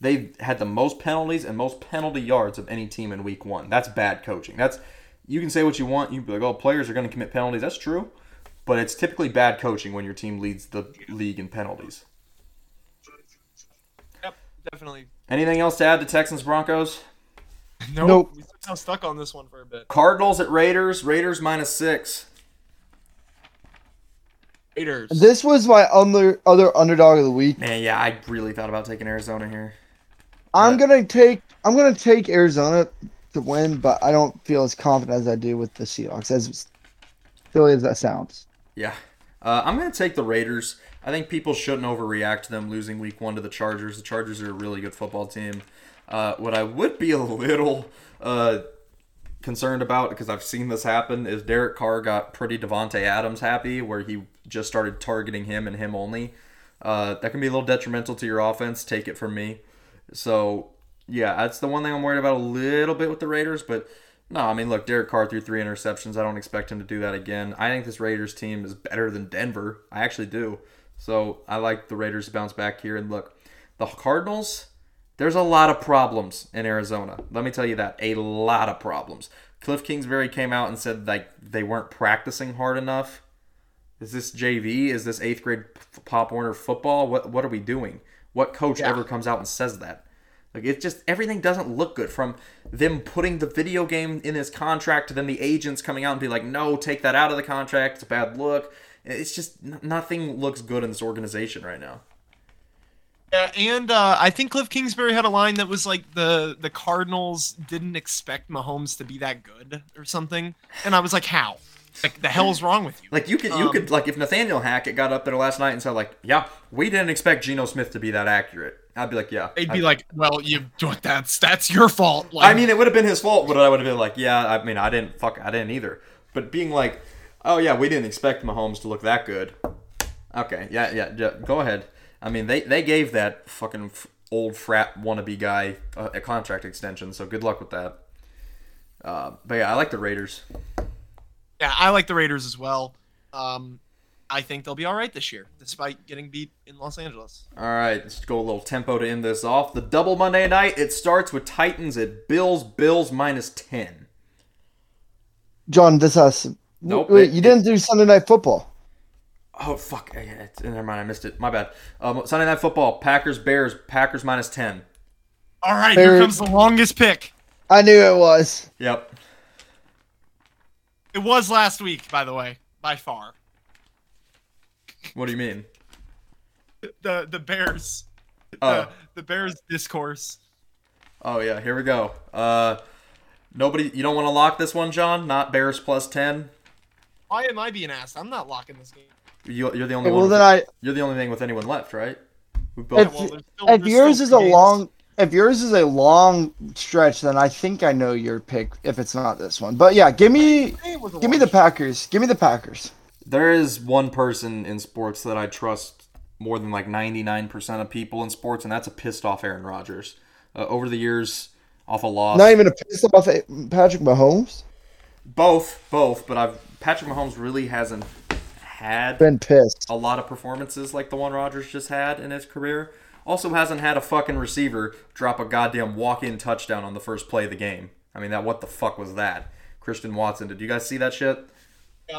Speaker 1: They've had the most penalties and most penalty yards of any team in Week One. That's bad coaching. That's you can say what you want. You can be like, oh, players are going to commit penalties. That's true, but it's typically bad coaching when your team leads the league in penalties.
Speaker 2: Yep, definitely.
Speaker 1: Anything else to add to Texans Broncos?
Speaker 2: Nope.
Speaker 3: Nope.
Speaker 2: We somehow stuck on this one for a bit.
Speaker 1: Cardinals at Raiders. Raiders minus six.
Speaker 2: Raiders.
Speaker 3: This was my other other underdog of the week.
Speaker 1: Man, yeah, I really thought about taking Arizona here.
Speaker 3: I'm
Speaker 1: But-
Speaker 3: gonna take I'm gonna take Arizona to win, but I don't feel as confident as I do with the Seahawks. As silly as that sounds.
Speaker 1: Yeah. Uh, I'm going to take the Raiders. I think people shouldn't overreact to them losing week one to the Chargers. The Chargers are a really good football team. Uh, what I would be a little uh, concerned about, because I've seen this happen, is Derek Carr got pretty Davante Adams happy, where he just started targeting him and him only. Uh, that can be a little detrimental to your offense. Take it from me. So, yeah, that's the one thing I'm worried about a little bit with the Raiders, but no, I mean, look, Derek Carr threw three interceptions. I don't expect him to do that again. I think this Raiders team is better than Denver. I actually do. So I like the Raiders to bounce back here. And look, the Cardinals, there's a lot of problems in Arizona. Let me tell you that. A lot of problems. Cliff Kingsbury came out and said like they weren't practicing hard enough. Is this JV? Is this eighth grade Pop Warner football? What what are we doing? What coach
Speaker 2: Yeah.
Speaker 1: ever comes out and says that? Like it just everything doesn't look good from them putting the video game in his contract to then the agents coming out and be like, no, take that out of the contract. It's a bad look. It's just n- nothing looks good in this organization right now.
Speaker 2: Yeah, and uh, I think Cliff Kingsbury had a line that was like the the Cardinals didn't expect Mahomes to be that good or something, and I was like, how? Like the hell's wrong with you?
Speaker 1: Like you could you
Speaker 2: Um,
Speaker 1: could like if Nathaniel Hackett got up there last night and said like, yeah, we didn't expect Geno Smith to be that accurate. I'd be like, yeah.
Speaker 2: They'd be like, well, you that's that's your fault. Like,
Speaker 1: I mean, it would have been his fault, but I would have been like, yeah. I mean, I didn't fuck, I didn't either. But being like, oh yeah, we didn't expect Mahomes to look that good. Okay, yeah, yeah, yeah go ahead. I mean, they they gave that fucking old frat wannabe guy a, a contract extension, so good luck with that. Uh, but yeah, I like the Raiders.
Speaker 2: yeah, I like the Raiders as well. Um, I think they'll be all right this year, despite getting beat in Los Angeles.
Speaker 1: All right, let's go a little tempo to end this off. The double Monday night. It starts with Titans at Bills. Bills minus ten.
Speaker 3: John, this us.
Speaker 1: Nope,
Speaker 3: Wait,
Speaker 1: it-
Speaker 3: you didn't do Sunday Night Football.
Speaker 1: Oh fuck! Yeah, it's, never mind. I missed it. My bad. Um, Sunday night football. Packers Bears. Packers minus ten.
Speaker 2: All right,
Speaker 3: They're-
Speaker 2: here comes the longest pick.
Speaker 3: I knew it was.
Speaker 1: Yep.
Speaker 2: It was last week, by the way, by far.
Speaker 1: What do you mean?
Speaker 2: The the Bears,
Speaker 1: Oh,
Speaker 2: the, the Bears discourse.
Speaker 1: oh yeah. Here we go. Uh, nobody. You don't want to lock this one, John? Not Bears plus ten.
Speaker 2: Why am I being asked? I'm not locking this game.
Speaker 1: You, you're the only
Speaker 3: well,
Speaker 1: one.
Speaker 3: then I.
Speaker 1: You're the only thing with anyone left, right? We both.
Speaker 3: If,
Speaker 2: well, still-
Speaker 3: if yours
Speaker 2: still
Speaker 3: is a long, if yours is a long stretch, then I think I know your pick. If it's not this one, but yeah, give me,
Speaker 2: It was
Speaker 3: give me
Speaker 2: long
Speaker 3: the Packers. Give me the Packers.
Speaker 1: There is one person in sports that I trust more than like 99% of people in sports, and that's a pissed off Aaron Rodgers. Uh, over the years, off a loss.
Speaker 3: Not even a pissed off Patrick Mahomes.
Speaker 1: both, both, but I've Patrick Mahomes really hasn't had
Speaker 3: Been pissed.
Speaker 1: a lot of performances like the one Rodgers just had in his career. Also hasn't had a fucking receiver drop a goddamn walk-in touchdown on the first play of the game. I mean, that what the fuck was that? Christian Watson. Did you guys see that shit?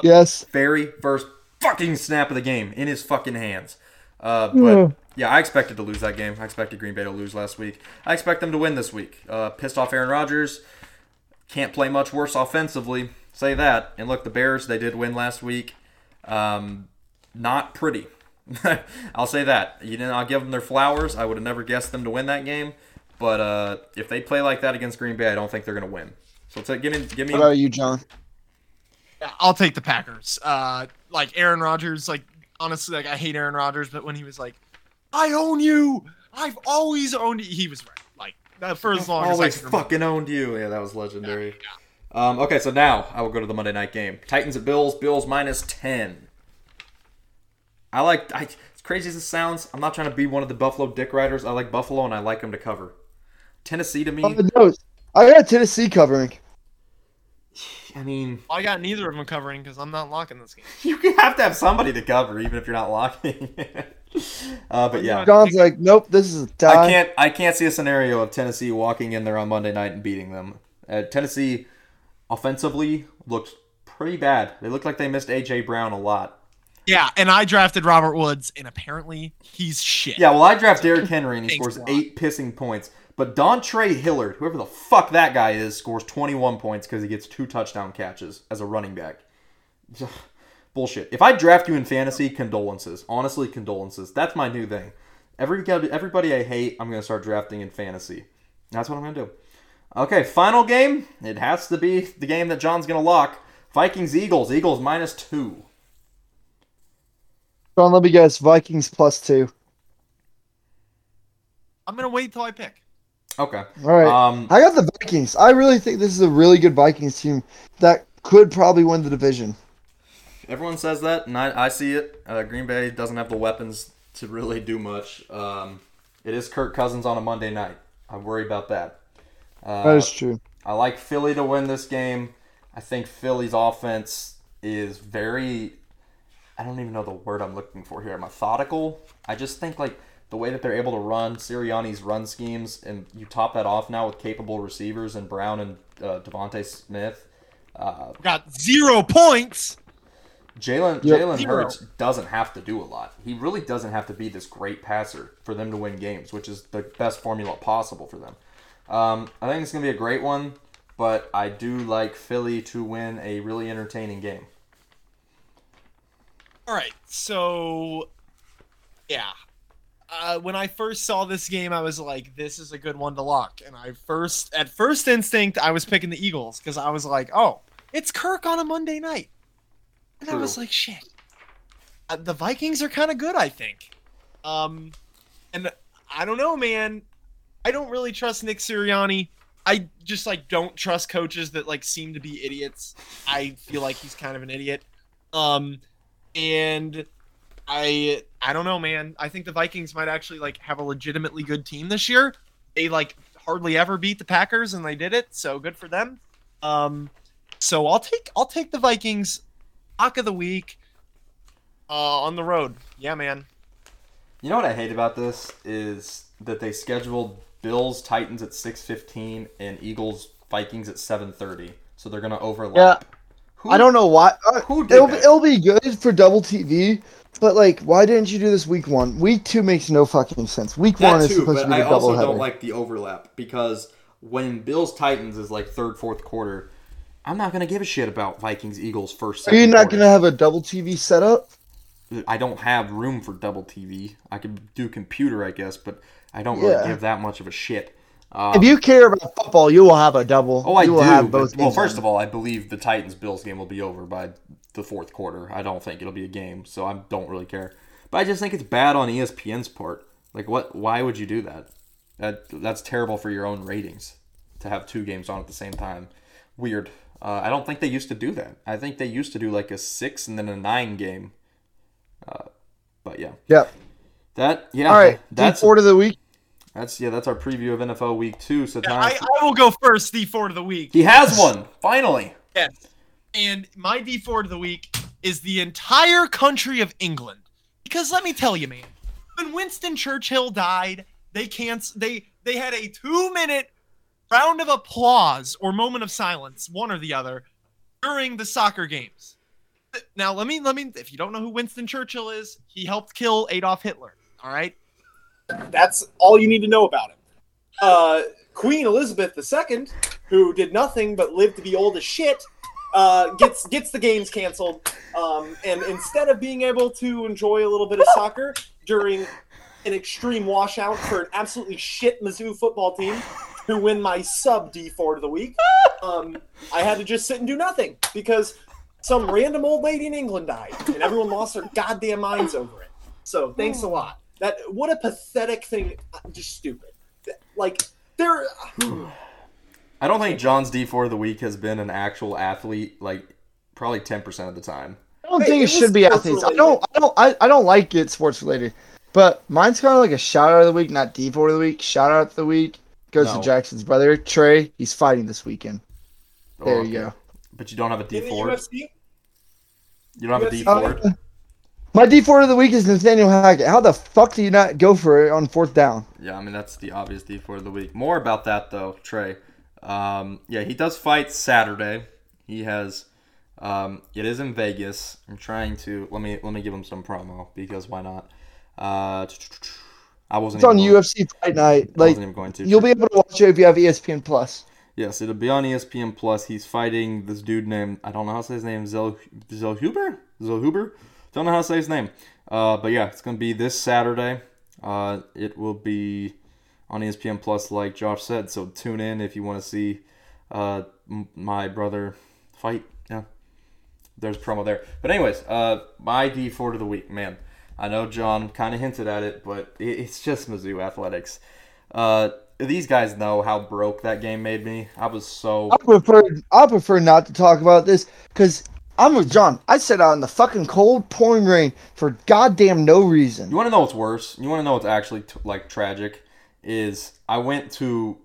Speaker 3: Yes.
Speaker 1: very first fucking snap of the game in his fucking hands. Uh, but yeah, I expected to lose that game. I expected Green Bay to lose last week. I expect them to win this week. Uh, pissed off Aaron Rodgers. Can't play much worse offensively. Say that. And look, the Bears, they did win last week. Um, not pretty. (laughs) I'll say that. You didn't. I'll give them their flowers. I would have never guessed them to win that game. But uh, if they play like that against Green Bay, I don't think they're going to win. So take, give me, give me.
Speaker 3: What about you, John?
Speaker 2: I'll take the Packers. Uh, like Aaron Rodgers. Like honestly, like I hate Aaron Rodgers, but when he was like, "I own you. I've always owned you," he was right. Like that for as long as I
Speaker 1: always
Speaker 2: can remember.
Speaker 1: fucking owned you. Yeah, that was legendary. Um, okay, so now I will go to the Monday night game. Titans at Bills. Bills minus ten. I like. I, as crazy as it sounds, I'm not trying to be one of the Buffalo Dick Riders. I like Buffalo and I like them to cover. Tennessee to me.
Speaker 3: Oh, no, I got Tennessee covering.
Speaker 1: I mean,
Speaker 2: I got neither of them covering because I'm not locking this game. (laughs)
Speaker 1: you have to have somebody to cover, even if you're not locking. (laughs) uh, but yeah,
Speaker 3: John's like, nope, this is a tie.
Speaker 1: I can't. I can't see a scenario of Tennessee walking in there on Monday night and beating them. Uh, Tennessee, offensively, looked pretty bad. They looked like they missed AJ Brown a lot.
Speaker 2: Yeah, and I drafted Robert Woods, and apparently he's shit.
Speaker 1: Yeah, well, I draft Derrick (laughs) Henry and he
Speaker 2: Thanks
Speaker 1: scores eight pissing points. But Dontrell Hilliard, whoever the fuck that guy is, scores 21 points because he gets two touchdown catches as a running back. Bullshit. If I draft you in fantasy, condolences. Honestly, condolences. That's my new thing. Everybody, everybody I hate, I'm going to start drafting in fantasy. That's what I'm going to do. Okay, final game. It has to be the game that John's going to lock. Vikings Eagles. Eagles minus two.
Speaker 3: John, let me guess. Vikings plus two.
Speaker 2: I'm gonna wait till I pick.
Speaker 1: Okay.
Speaker 3: All right.
Speaker 1: Um,
Speaker 3: I got the Vikings. I really think this is a really good Vikings team that could probably win the division.
Speaker 1: Everyone says that, and I, I see it. Uh, Green Bay doesn't have the weapons to really do much. Um, it is Kirk Cousins on a Monday night. I worry about that. Uh,
Speaker 3: That is true.
Speaker 1: I like Philly to win this game. I think Philly's offense is very I don't even know the word I'm looking for here. Methodical. I just think like the way that they're able to run Sirianni's run schemes, and you top that off now with capable receivers and Brown and uh, DeVonta Smith. Uh,
Speaker 2: Got zero points.
Speaker 1: Jalen
Speaker 3: Yep.
Speaker 1: Jalen
Speaker 2: Zero.
Speaker 1: Hurts doesn't have to do a lot. He really doesn't have to be this great passer for them to win games, which is the best formula possible for them. Um, I think it's gonna be a great one, but I do like Philly to win a really entertaining game.
Speaker 2: All right, so yeah, uh, when I first saw this game, I was like, "This is a good one to lock." And I first, at first instinct, I was picking the Eagles because I was like, "Oh, it's Kirk on a Monday night," and I was like, "Shit." Uh, the Vikings are kind of good, I think. Um, and I don't know, man. I don't really trust Nick Sirianni. I just like don't trust coaches that like seem to be idiots. I feel like he's kind of an idiot. Um, and I I don't know, man. I think the Vikings might actually like have a legitimately good team this year. They like hardly ever beat the Packers, and they did it, so good for them. Um, so I'll take I'll take the Vikings lock of the week uh, on the road. Yeah, man.
Speaker 1: You know what I hate about this is that they scheduled Bills Titans at six fifteen and Eagles Vikings at seven thirty, so they're gonna overlap. Who,
Speaker 3: I don't know why. Uh,
Speaker 1: Who
Speaker 3: it'll,
Speaker 1: that?
Speaker 3: it'll be good for double TV, but like, why didn't you do this week one? Week two makes no fucking sense. Week one
Speaker 1: That
Speaker 3: is
Speaker 1: too,
Speaker 3: supposed to be
Speaker 1: I
Speaker 3: the double
Speaker 1: also
Speaker 3: header.
Speaker 1: don't like the overlap because when Bills Titans is like third, fourth quarter, I'm not gonna give a shit about Vikings Eagles first.
Speaker 3: Are you not
Speaker 1: quarter.
Speaker 3: gonna have a double TV setup?
Speaker 1: I don't have room for double TV. I could do computer, I guess, but I don't really
Speaker 3: Yeah.
Speaker 1: give that much of a shit. Um,
Speaker 3: If you care about football, you will have a double.
Speaker 1: oh, I
Speaker 3: you
Speaker 1: do.
Speaker 3: will have both.
Speaker 1: well, first
Speaker 3: on.
Speaker 1: of all, I believe the Titans Bills game will be over by the fourth quarter. I don't think it'll be a game, so I don't really care. But I just think it's bad on ESPN's part. Like, what? Why would you do that? That that's terrible for your own ratings to have two games on at the same time. Weird. Uh, I don't think they used to do that. I think they used to do like a six and then a nine game. Uh, but yeah,
Speaker 3: Yep.
Speaker 1: that yeah.
Speaker 3: All right.
Speaker 1: that's
Speaker 3: That's four of the week.
Speaker 1: That's yeah. That's our preview of NFL Week Two. So
Speaker 2: Yeah, I, I will go first. D four of the week.
Speaker 1: he has one finally.
Speaker 2: Yes. And my D4 of the week is the entire country of England. Because let me tell you, man, when Winston Churchill died, they can't they they had a 2-minute round of applause or moment of silence, one or the other, during the soccer games. Now, let me let me if you don't know who Winston Churchill is, he helped kill Adolf Hitler, all right?
Speaker 5: That's all you need to know about him. Uh, Queen Elizabeth II, who did nothing but live to be old as shit, uh, gets gets the games canceled. Um, and instead of being able to enjoy a little bit of soccer during an extreme washout for an absolutely shit Mizzou football team, who win my sub D4 of the week, um, I had to just sit and do nothing because some random old lady in England died, and everyone lost their goddamn minds over it. So thanks a lot. That what a pathetic thing. Uh, just stupid. Like there. (sighs)
Speaker 1: I don't think John's D four of the week has been an actual athlete like probably ten percent of the time.
Speaker 3: I don't
Speaker 5: Hey,
Speaker 3: think
Speaker 5: it
Speaker 3: it should be
Speaker 5: sports
Speaker 3: athletes. I don't. I don't. I, I don't like it sports related, but mine's kind of like a shout out of the week, not D four of the week. Shout out of the week goes
Speaker 1: No.
Speaker 3: to Jackson's brother Trey. He's fighting this weekend. There
Speaker 1: Oh,
Speaker 3: you go.
Speaker 1: But you don't have a D four. You don't have a D
Speaker 5: UFC.
Speaker 1: four.
Speaker 3: My D four of the week is Nathaniel Hackett. How the fuck do you not go for it on fourth down?
Speaker 1: Yeah, I mean that's the obvious D four of the week. More about that though, Trey. Um, yeah, he does fight Saturday. He has. Um, it is in Vegas. I'm trying to let me let me give him some promo because why not? Uh, (tsk) I wasn't.
Speaker 3: It's on
Speaker 1: going-
Speaker 3: UFC Fight Night.
Speaker 1: I
Speaker 3: Like
Speaker 1: wasn't even going to.
Speaker 3: you'll be able to watch it if you have ESPN Plus.
Speaker 1: Yes, it'll be on ESPN Plus. He's fighting this dude named I don't know how to say his name. Zel Zelhuber. Zelhuber. Don't know how to say his name. Uh, but yeah, it's gonna be this Saturday. Uh, it will be on ESPN Plus, like Josh said. So tune in if you want to see uh, m- my brother fight. Yeah, there's promo there. But anyways, uh, my D four to the week, man. I know John kind of hinted at it, but it, it's just Mizzou athletics. Uh, these guys know how broke that game made me. I was so
Speaker 3: I prefer. I prefer not to talk about this because I'm with John. I sat out in the fucking cold, pouring rain for goddamn no reason.
Speaker 1: You want to know what's worse? You want to know what's actually t- like tragic? Is I went to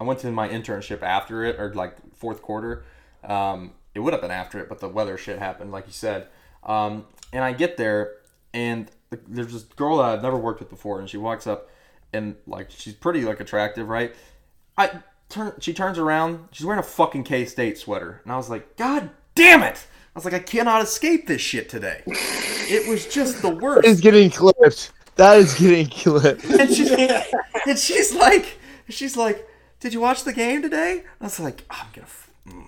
Speaker 1: I went to my internship after it or like fourth quarter. Um, it would have been after it, but the weather shit happened, like you said. Um, and I get there, and the- there's this girl that I've never worked with before, and she walks up, and like she's pretty like attractive, right? I turn, she turns around, she's wearing a fucking K State sweater, and I was like, God damn it! I was like, I cannot escape this shit today. It was just the (laughs) worst.
Speaker 3: It's getting clipped. That is getting clipped. (laughs)
Speaker 1: and she's and she's like, she's like, did you watch the game today? I was like, I'm gonna. f- mm,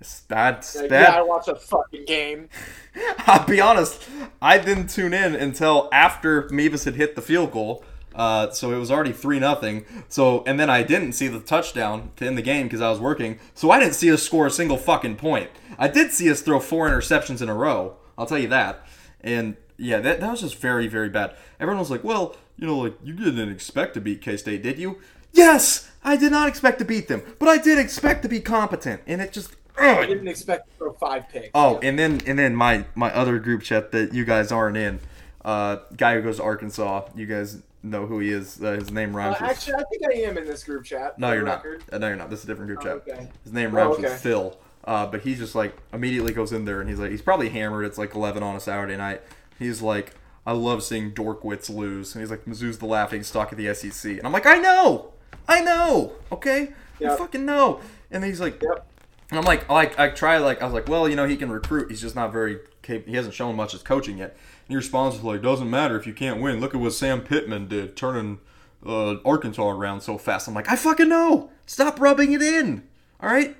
Speaker 1: It's bad. It's bad.
Speaker 2: yeah, I watched a fucking game. (laughs)
Speaker 1: I'll be honest, I didn't tune in until after Mevis had hit the field goal. Uh, so it was already three nothing. So and then I didn't see the touchdown to end the game because I was working. So I didn't see us score a single fucking point. I did see us throw four interceptions in a row. I'll tell you that. And yeah, that, that was just very very bad. Everyone was like, "Well, you know, like you didn't expect to beat K State, did you?" Yes, I did not expect to beat them, but I did expect to be competent, and it just.
Speaker 2: I didn't expect to throw five picks.
Speaker 1: Oh, and then and then my my other group chat that you guys aren't in, uh, guy who goes to Arkansas. You guys know who he is. Uh, his name
Speaker 2: Uh,
Speaker 1: rhymes with.
Speaker 2: actually, I think I am in this group chat.
Speaker 1: no, you're not. Uh, no, you're not. This is a different group
Speaker 2: Oh,
Speaker 1: chat.
Speaker 2: okay.
Speaker 1: His name
Speaker 2: Oh,
Speaker 1: rhymes
Speaker 2: okay.
Speaker 1: with Phil. Uh, but he's just like immediately goes in there and he's like he's probably hammered. It's like 11 on a Saturday night. He's like, I love seeing Dorkwitz lose. And he's like, Mizzou's the laughing stock of the SEC. And I'm like, I know, I know. Okay, I
Speaker 2: Yep.
Speaker 1: fucking know. And he's like,
Speaker 2: Yep.
Speaker 1: and I'm like, like I try like I was like, well, you know, he can recruit. He's just not very. Cap- he hasn't shown much as coaching yet. Responds with like, doesn't matter if you can't win. Look at what Sam Pittman did, turning uh, Arkansas around so fast. I'm like, I fucking know. Stop rubbing it in. All right,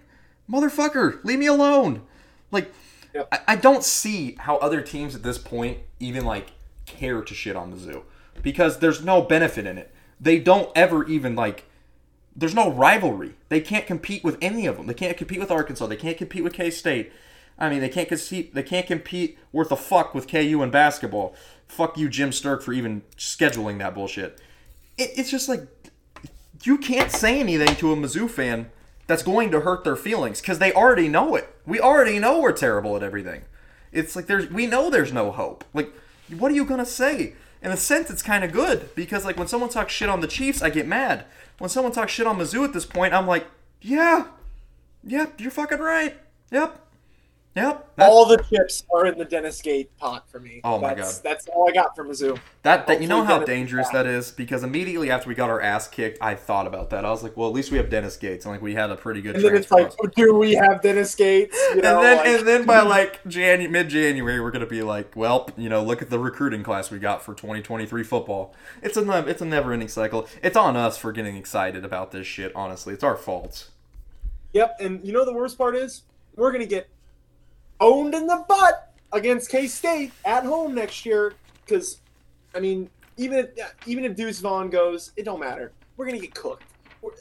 Speaker 1: motherfucker, leave me alone. Like,
Speaker 2: Yep.
Speaker 1: I, I don't see how other teams at this point even like care to shit on Mizzou because there's no benefit in it. They don't ever even like there's no rivalry. They can't compete with any of them. They can't compete with Arkansas. They can't compete with K State. I mean, they can't compete. They can't compete worth a fuck with KU in basketball. Fuck you, Jim Sterk, for even scheduling that bullshit. It, it's just like you can't say anything to a Mizzou fan that's going to hurt their feelings because they already know it. We already know we're terrible at everything. It's like there's we know there's no hope. Like, what are you gonna say? In a sense, it's kind of good because like when someone talks shit on the Chiefs, I get mad. When someone talks shit on Mizzou at this point, I'm like, yeah, yep, you're fucking right. Yep, yep.
Speaker 2: All the chips are in the Dennis Gate pot for me.
Speaker 1: Oh my
Speaker 2: that's,
Speaker 1: God.
Speaker 2: That's all I got from Mizzou.
Speaker 1: that, that you know how
Speaker 2: Dennis
Speaker 1: dangerous that is because immediately after we got our ass kicked, I thought about that. I was like, well, at least we have Dennis Gates, and like we had a pretty good.
Speaker 2: And then it's like, oh, do we have Dennis Gates? You know,
Speaker 1: and then
Speaker 2: like-
Speaker 1: and then by like Jan mid January we're gonna be like, well, you know, look at the recruiting class we got for 2023 football. It's a it's a never ending cycle. It's on us for getting excited about this shit. Honestly, it's our fault.
Speaker 2: Yep, and you know the worst part is we're gonna get owned in the butt against K State at home next year. Because, I mean, even if even if Deuce Vaughn goes, it don't matter. We're gonna get cooked. We're-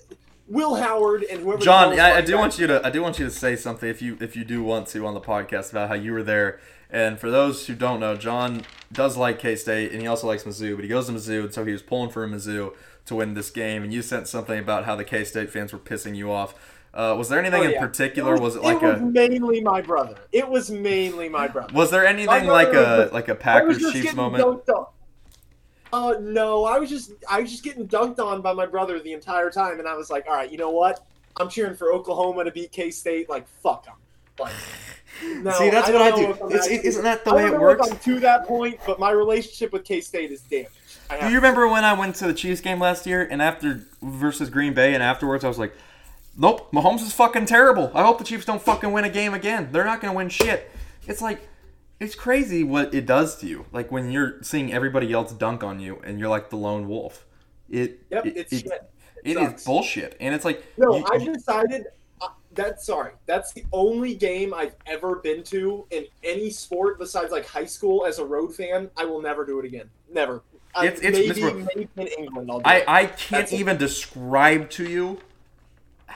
Speaker 2: Will Howard and whoever.
Speaker 1: John, I, I do
Speaker 2: back-
Speaker 1: want you to I do want you to say something if you if you do want to on the podcast about how you were there. And for those who don't know, John does like K State and he also likes Mizzou, but he goes to Mizzou, and so he was pulling for Mizzou to win this game. And you sent something about how the K State fans were pissing you off. Uh, was there anything
Speaker 2: Oh,
Speaker 1: in
Speaker 2: yeah.
Speaker 1: particular? Was it like
Speaker 2: it was
Speaker 1: a
Speaker 2: mainly my brother. It was mainly my brother.
Speaker 1: Was there anything like a
Speaker 2: was-
Speaker 1: like a
Speaker 2: was
Speaker 1: Packers Chiefs moment?
Speaker 2: Uh, no, I was just I was just getting dunked on by my brother the entire time, and I was like, all right, you know what? I'm cheering for Oklahoma to beat K State. Like, fuck them. Like, (laughs) no,
Speaker 1: See, that's
Speaker 2: I
Speaker 1: what I do.
Speaker 2: actually-
Speaker 1: isn't that the
Speaker 2: I
Speaker 1: way it works?
Speaker 2: I'm to that point, but my relationship with K State is damaged.
Speaker 1: Do you remember when I went to the Chiefs game last year and after versus Green Bay and afterwards I was like, Nope, Mahomes is fucking terrible. I hope the Chiefs don't fucking win a game again. They're not gonna win shit. It's like it's crazy what it does to you. Like when you're seeing everybody else dunk on you and you're like the lone wolf. It
Speaker 2: Yep,
Speaker 1: it,
Speaker 2: it's
Speaker 1: it,
Speaker 2: shit.
Speaker 1: it
Speaker 2: sucks.
Speaker 1: is bullshit. And it's like
Speaker 2: No,
Speaker 1: you-
Speaker 2: I decided. Uh, that's sorry. That's the only game I've ever been to in any sport besides like high school as a road fan. I will never do it again. Never. I-
Speaker 1: It's- it's-
Speaker 2: maybe, maybe in England. I'll do
Speaker 1: I,
Speaker 2: it.
Speaker 1: I can't
Speaker 2: That's it.
Speaker 1: even describe to you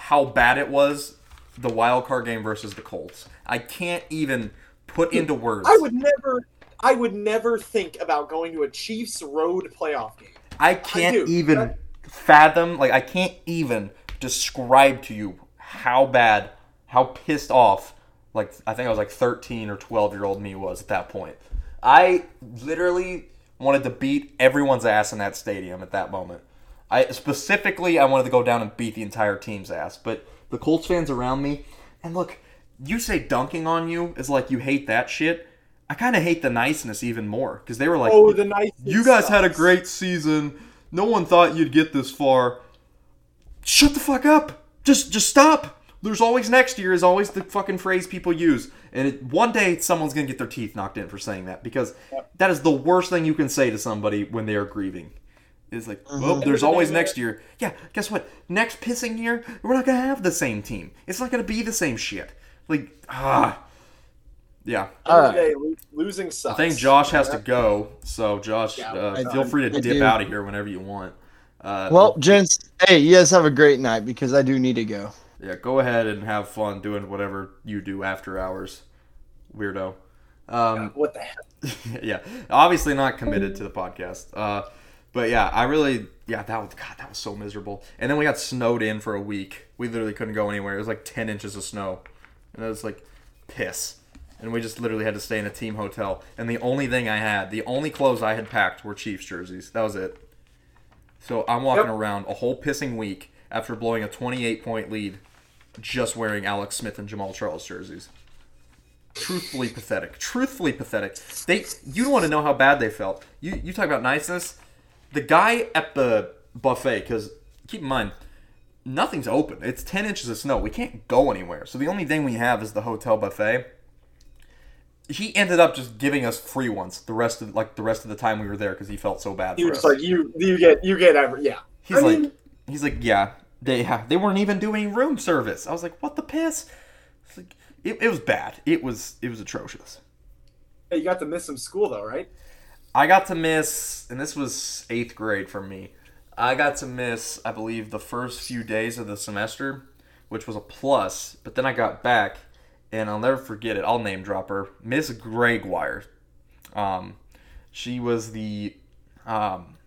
Speaker 1: how bad it was the wild card game versus the Colts. I can't even put into words.
Speaker 2: I would never. I would never think about going to a Chiefs road playoff game.
Speaker 1: I can't
Speaker 2: do.
Speaker 1: even
Speaker 2: That-
Speaker 1: fathom, like I can't even describe to you how bad, how pissed off, like I think I was like 13 or 12 year old me was at that point. I literally wanted to beat everyone's ass in that stadium at that moment. I specifically I wanted to go down and beat the entire team's ass, but the Colts fans around me, and look, you say dunking on you is like you hate that shit. I kind of hate the niceness even more because they were like,
Speaker 5: oh, the nice.
Speaker 1: "You guys had a great season. No one thought you'd get this far. Shut the fuck up. Just just stop." There's always next year is always the fucking phrase people use, and it, one day someone's gonna get their teeth knocked in for saying that because that is the worst thing you can say to somebody when they are grieving. Is like, well, there's always next year. Yeah, guess what? Next pissing year, we're not gonna have the same team. It's not gonna be the same shit. Like, ah, yeah.
Speaker 3: All right.
Speaker 5: Day, lo- losing
Speaker 1: I think Josh has to go, so Josh,
Speaker 5: Yeah,
Speaker 1: uh, feel free to dip out of here whenever you want. Uh,
Speaker 3: Well, gents, hey, you guys have a great night because I do need to go.
Speaker 1: yeah, go ahead and have fun doing whatever you do after hours, weirdo. Um,
Speaker 5: What the heck? (laughs)
Speaker 1: yeah, obviously not committed to the podcast. Uh, but yeah, I really, yeah, that was God, that was so miserable. And then we got snowed in for a week. We literally couldn't go anywhere. It was like ten inches of snow, and it was like piss. And we just literally had to stay in a team hotel. And the only thing I had, the only clothes I had packed were Chiefs jerseys. That was it. So I'm walking
Speaker 5: Yep.
Speaker 1: around a whole pissing week after blowing a 28 point lead, just wearing Alex Smith and Jamaal Charles jerseys truthfully pathetic. Truthfully pathetic. They you don't want to know how bad they felt. You you talk about niceness. The guy at the buffet, because keep in mind, nothing's open. It's ten inches of snow. We can't go anywhere. So the only thing we have is the hotel buffet. He ended up just giving us free ones the rest of like the rest of the time we were there because he felt so bad
Speaker 5: He
Speaker 1: for
Speaker 5: was
Speaker 1: us.
Speaker 5: like, you, you get, you get every, yeah.
Speaker 1: He's
Speaker 5: I
Speaker 1: like,
Speaker 5: mean-
Speaker 1: he's like, yeah, they yeah, they weren't even doing room service. I was like, what the piss? It's like, it, it was bad. It was it was atrocious.
Speaker 5: Hey, you got to miss some school though, right?
Speaker 1: I got to miss, and this was eighth grade for me. I got to miss, I believe, the first few days of the semester, which was a plus. But then I got back, and I'll never forget it. I'll name drop her, Miss Gregoire. Um, she was the, um,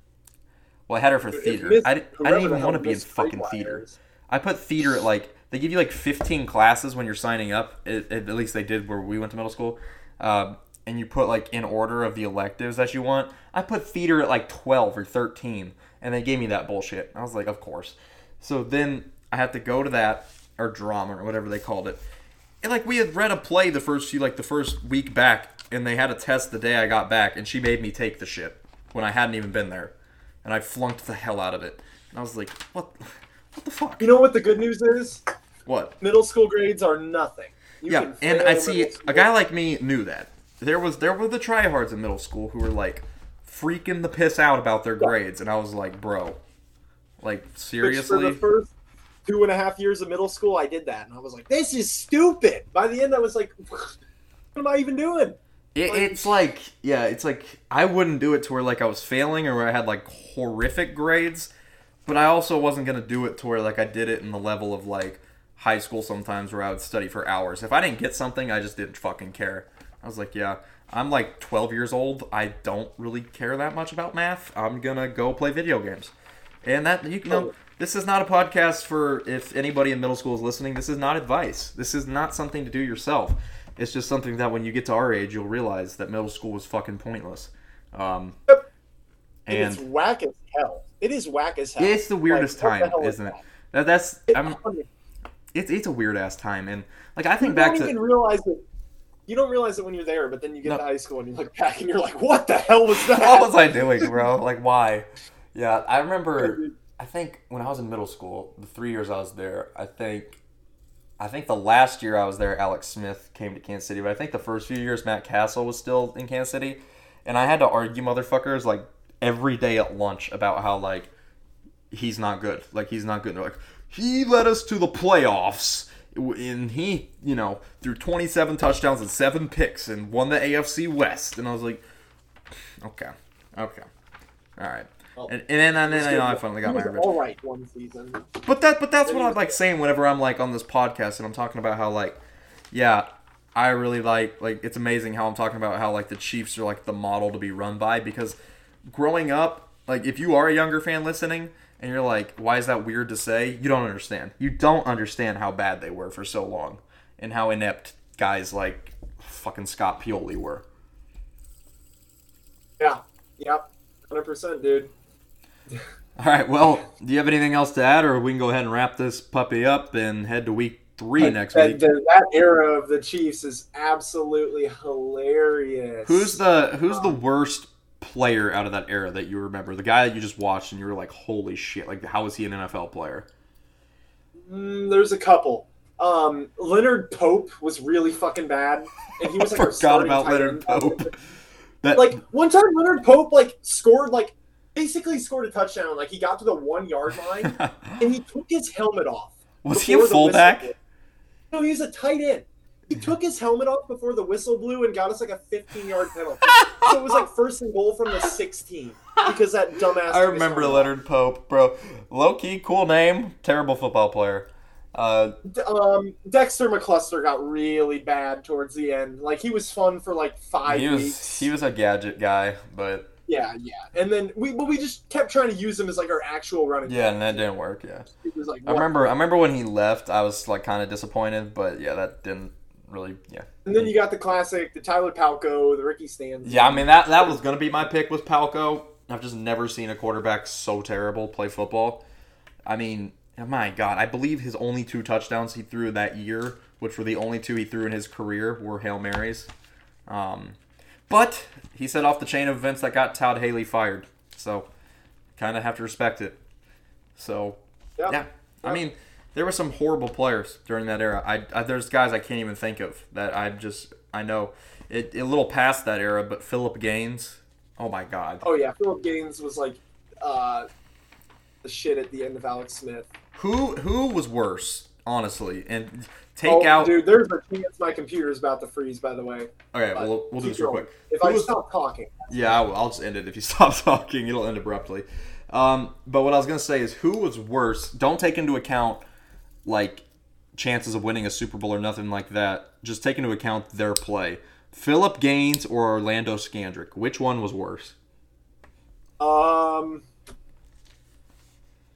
Speaker 1: well, I had her for theater.
Speaker 5: Miss-
Speaker 1: I, didn't- I didn't even want to be in fucking theater. I put theater at like they give you like 15 classes when you're signing up. At, at least they did where we went to middle school. Um, and you put like in order of the electives that you want. I put theater at like 12 or 13, and they gave me that bullshit. I was like, of course. So then I had to go to that or drama or whatever they called it. And like we had read a play the first few like the first week back, and they had a test the day I got back, and she made me take the shit when I hadn't even been there, and I flunked the hell out of it. And I was like, what? What the fuck?
Speaker 5: You know what the good news is?
Speaker 1: What?
Speaker 5: Middle school grades are nothing. You
Speaker 1: yeah, and I see a guy like me knew that. There was there were the tryhards in middle school who were like freaking the piss out about their grades, and I was like, bro, like
Speaker 5: Which
Speaker 1: seriously.
Speaker 5: For the first two and a half years of middle school, I did that, and I was like, "This is stupid." By the end, I was like, (laughs) "What am I even doing?"
Speaker 1: It, it's like yeah, it's like I wouldn't do it to where like I was failing or where I had like horrific grades, but I also wasn't gonna do it to where like I did it in the level of like high school sometimes where I would study for hours. If I didn't get something, I just didn't fucking care. I was like, yeah, I'm like 12 years old. I don't really care that much about math. I'm gonna go play video games, and that you know. This is not a podcast for if anybody in middle school is listening. This is not advice. This is not something to do yourself. It's just something that when you get to our age, you'll realize that middle school was fucking pointless. Um,
Speaker 5: Yep. And, it's whack as hell. It is whack as hell.
Speaker 1: it's the weirdest
Speaker 5: Like, the
Speaker 1: time,
Speaker 5: is
Speaker 1: isn't it?
Speaker 5: that?
Speaker 1: That, that's I'm, it's it's a weird ass time, and like I
Speaker 5: You
Speaker 1: think back
Speaker 5: don't
Speaker 1: to
Speaker 5: even realize it. You don't realize it when you're there, but then you get
Speaker 1: No.
Speaker 5: to high school and you look back and you're like, "What the hell was (laughs) that?"
Speaker 1: what was I doing, bro? Like why? Yeah, I remember. (laughs) I think when I was in middle school, the three years I was there, I think, I think the last year I was there, Alex Smith came to Kansas City. But I think the first few years, Matt Cassel was still in Kansas City, and I had to argue motherfuckers like every day at lunch about how like he's not good. Like he's not good. They're like he led us to the playoffs. And he, you know, threw 27 touchdowns and seven picks and won the AFC West. And I was like, okay, okay, all right.
Speaker 5: Well,
Speaker 1: and, and then and then you know, I finally got my revenge.
Speaker 5: all right one season.
Speaker 1: But that but that's what I
Speaker 5: was-
Speaker 1: like saying whenever I'm like on this podcast and I'm talking about how like yeah, I really like like it's amazing how I'm talking about how like the Chiefs are like the model to be run by because growing up, like if you are a younger fan listening and you're like, why is that weird to say? You don't understand. You don't understand how bad they were for so long and how inept guys like fucking Scott Pioli were.
Speaker 5: Yeah. Yep. Hundred percent, dude. (laughs)
Speaker 1: All right, well, do you have anything else to add or we can go ahead and wrap this puppy up and head to week three next
Speaker 2: that,
Speaker 1: week.
Speaker 2: that, that era of the Chiefs is absolutely hilarious.
Speaker 1: Who's the Who's the um, worst player out of that era that you remember? The guy that you just watched and you were like, "Holy shit! Like, how is he an NFL player?"
Speaker 2: Mm, there's a couple. Um, Leonard Pope was really fucking bad, and he (laughs) was like our
Speaker 1: forgot about Leonard. Pope. (laughs) That
Speaker 2: Like one time, Leonard Pope like scored like basically scored a touchdown. Like he got to the one yard line (laughs) and he took his helmet off.
Speaker 1: was he a
Speaker 2: before the whistle
Speaker 1: fullback?
Speaker 2: No, he was a tight end. He took his helmet off before the whistle blew and got us like a 15 yard penalty. so it was like first and goal from the 16 because that dumbass.
Speaker 1: I remember Leonard Pope, bro. Low key, cool name, terrible football player. Uh,
Speaker 2: Um, Dexter McCluster got really bad towards the end. Like he was fun for like five
Speaker 1: he was
Speaker 2: weeks.
Speaker 1: he was a gadget guy, but
Speaker 2: Yeah, yeah. And then we, but we just kept trying to use him as like our actual running.
Speaker 1: yeah, and that didn't work. Yeah,
Speaker 2: It was like
Speaker 1: I remember. I remember when he left. I was like kind of disappointed, but yeah, that didn't really. Yeah,
Speaker 2: And then you got the classic, the Tyler Palko, the Ricky Stanzi.
Speaker 1: yeah. I mean that that was gonna be my pick was Palko. I've just never seen a quarterback so terrible play football. I mean, oh my God, I believe his only two touchdowns he threw that year, which were the only two he threw in his career, were hail marys. Um, but he set off the chain of events that got Todd Haley fired. So, kind of have to respect it. So,
Speaker 2: Yep.
Speaker 1: yeah. I mean, there were some horrible players during that era. I, I there's guys I can't even think of that I just I know it, a little past that era, but Philip Gaines. Oh my God.
Speaker 2: Oh yeah, Philip Gaines was like uh, the shit at the end of Alex Smith.
Speaker 1: Who who was worse, honestly? And take
Speaker 2: oh,
Speaker 1: out.
Speaker 2: dude. There's a chance my computer's about to freeze. By the way,
Speaker 1: Okay, we'll, we'll do this real quick.
Speaker 2: if
Speaker 1: Who
Speaker 2: I
Speaker 1: was-
Speaker 2: stop talking.
Speaker 1: Yeah, I'll, I'll just end it if you (laughs) stop talking. It'll end abruptly. Um, but what I was gonna say is, who was worse? Don't take into account like chances of winning a Super Bowl or nothing like that. Just take into account their play. Philip Gaines or Orlando Scandrick. Which one was worse?
Speaker 2: Um,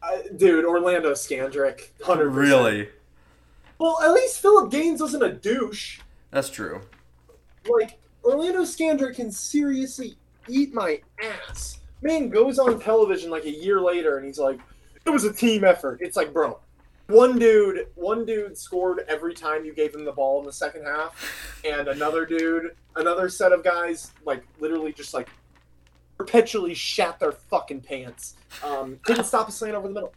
Speaker 2: I, dude, Orlando Scandrick, hundred
Speaker 1: Really?
Speaker 2: Well, at least Philip Gaines wasn't a douche.
Speaker 1: That's true.
Speaker 2: Like Orlando Scandrick can seriously eat my ass. Man goes on television like a year later and he's like, "It was a team effort." It's like, bro, one dude, one dude scored every time you gave him the ball in the second half, and another dude, another set of guys, like literally just like perpetually shat their fucking pants. Um, couldn't stop a slant over the middle.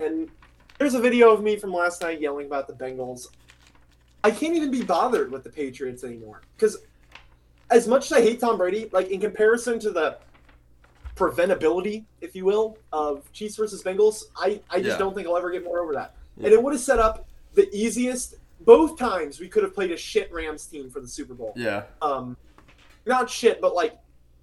Speaker 2: And there's a video of me from last night yelling about the Bengals. I can't even be bothered with the Patriots anymore because as much as I hate Tom Brady, like in comparison to the preventability, if you will, of Chiefs versus Bengals, I, I just
Speaker 1: Yeah.
Speaker 2: don't think I'll ever get more over that.
Speaker 1: Yeah.
Speaker 2: And it would have set up the easiest. Both times we could have played a shit Rams team for the Super Bowl.
Speaker 1: Yeah.
Speaker 2: Um, not shit, but like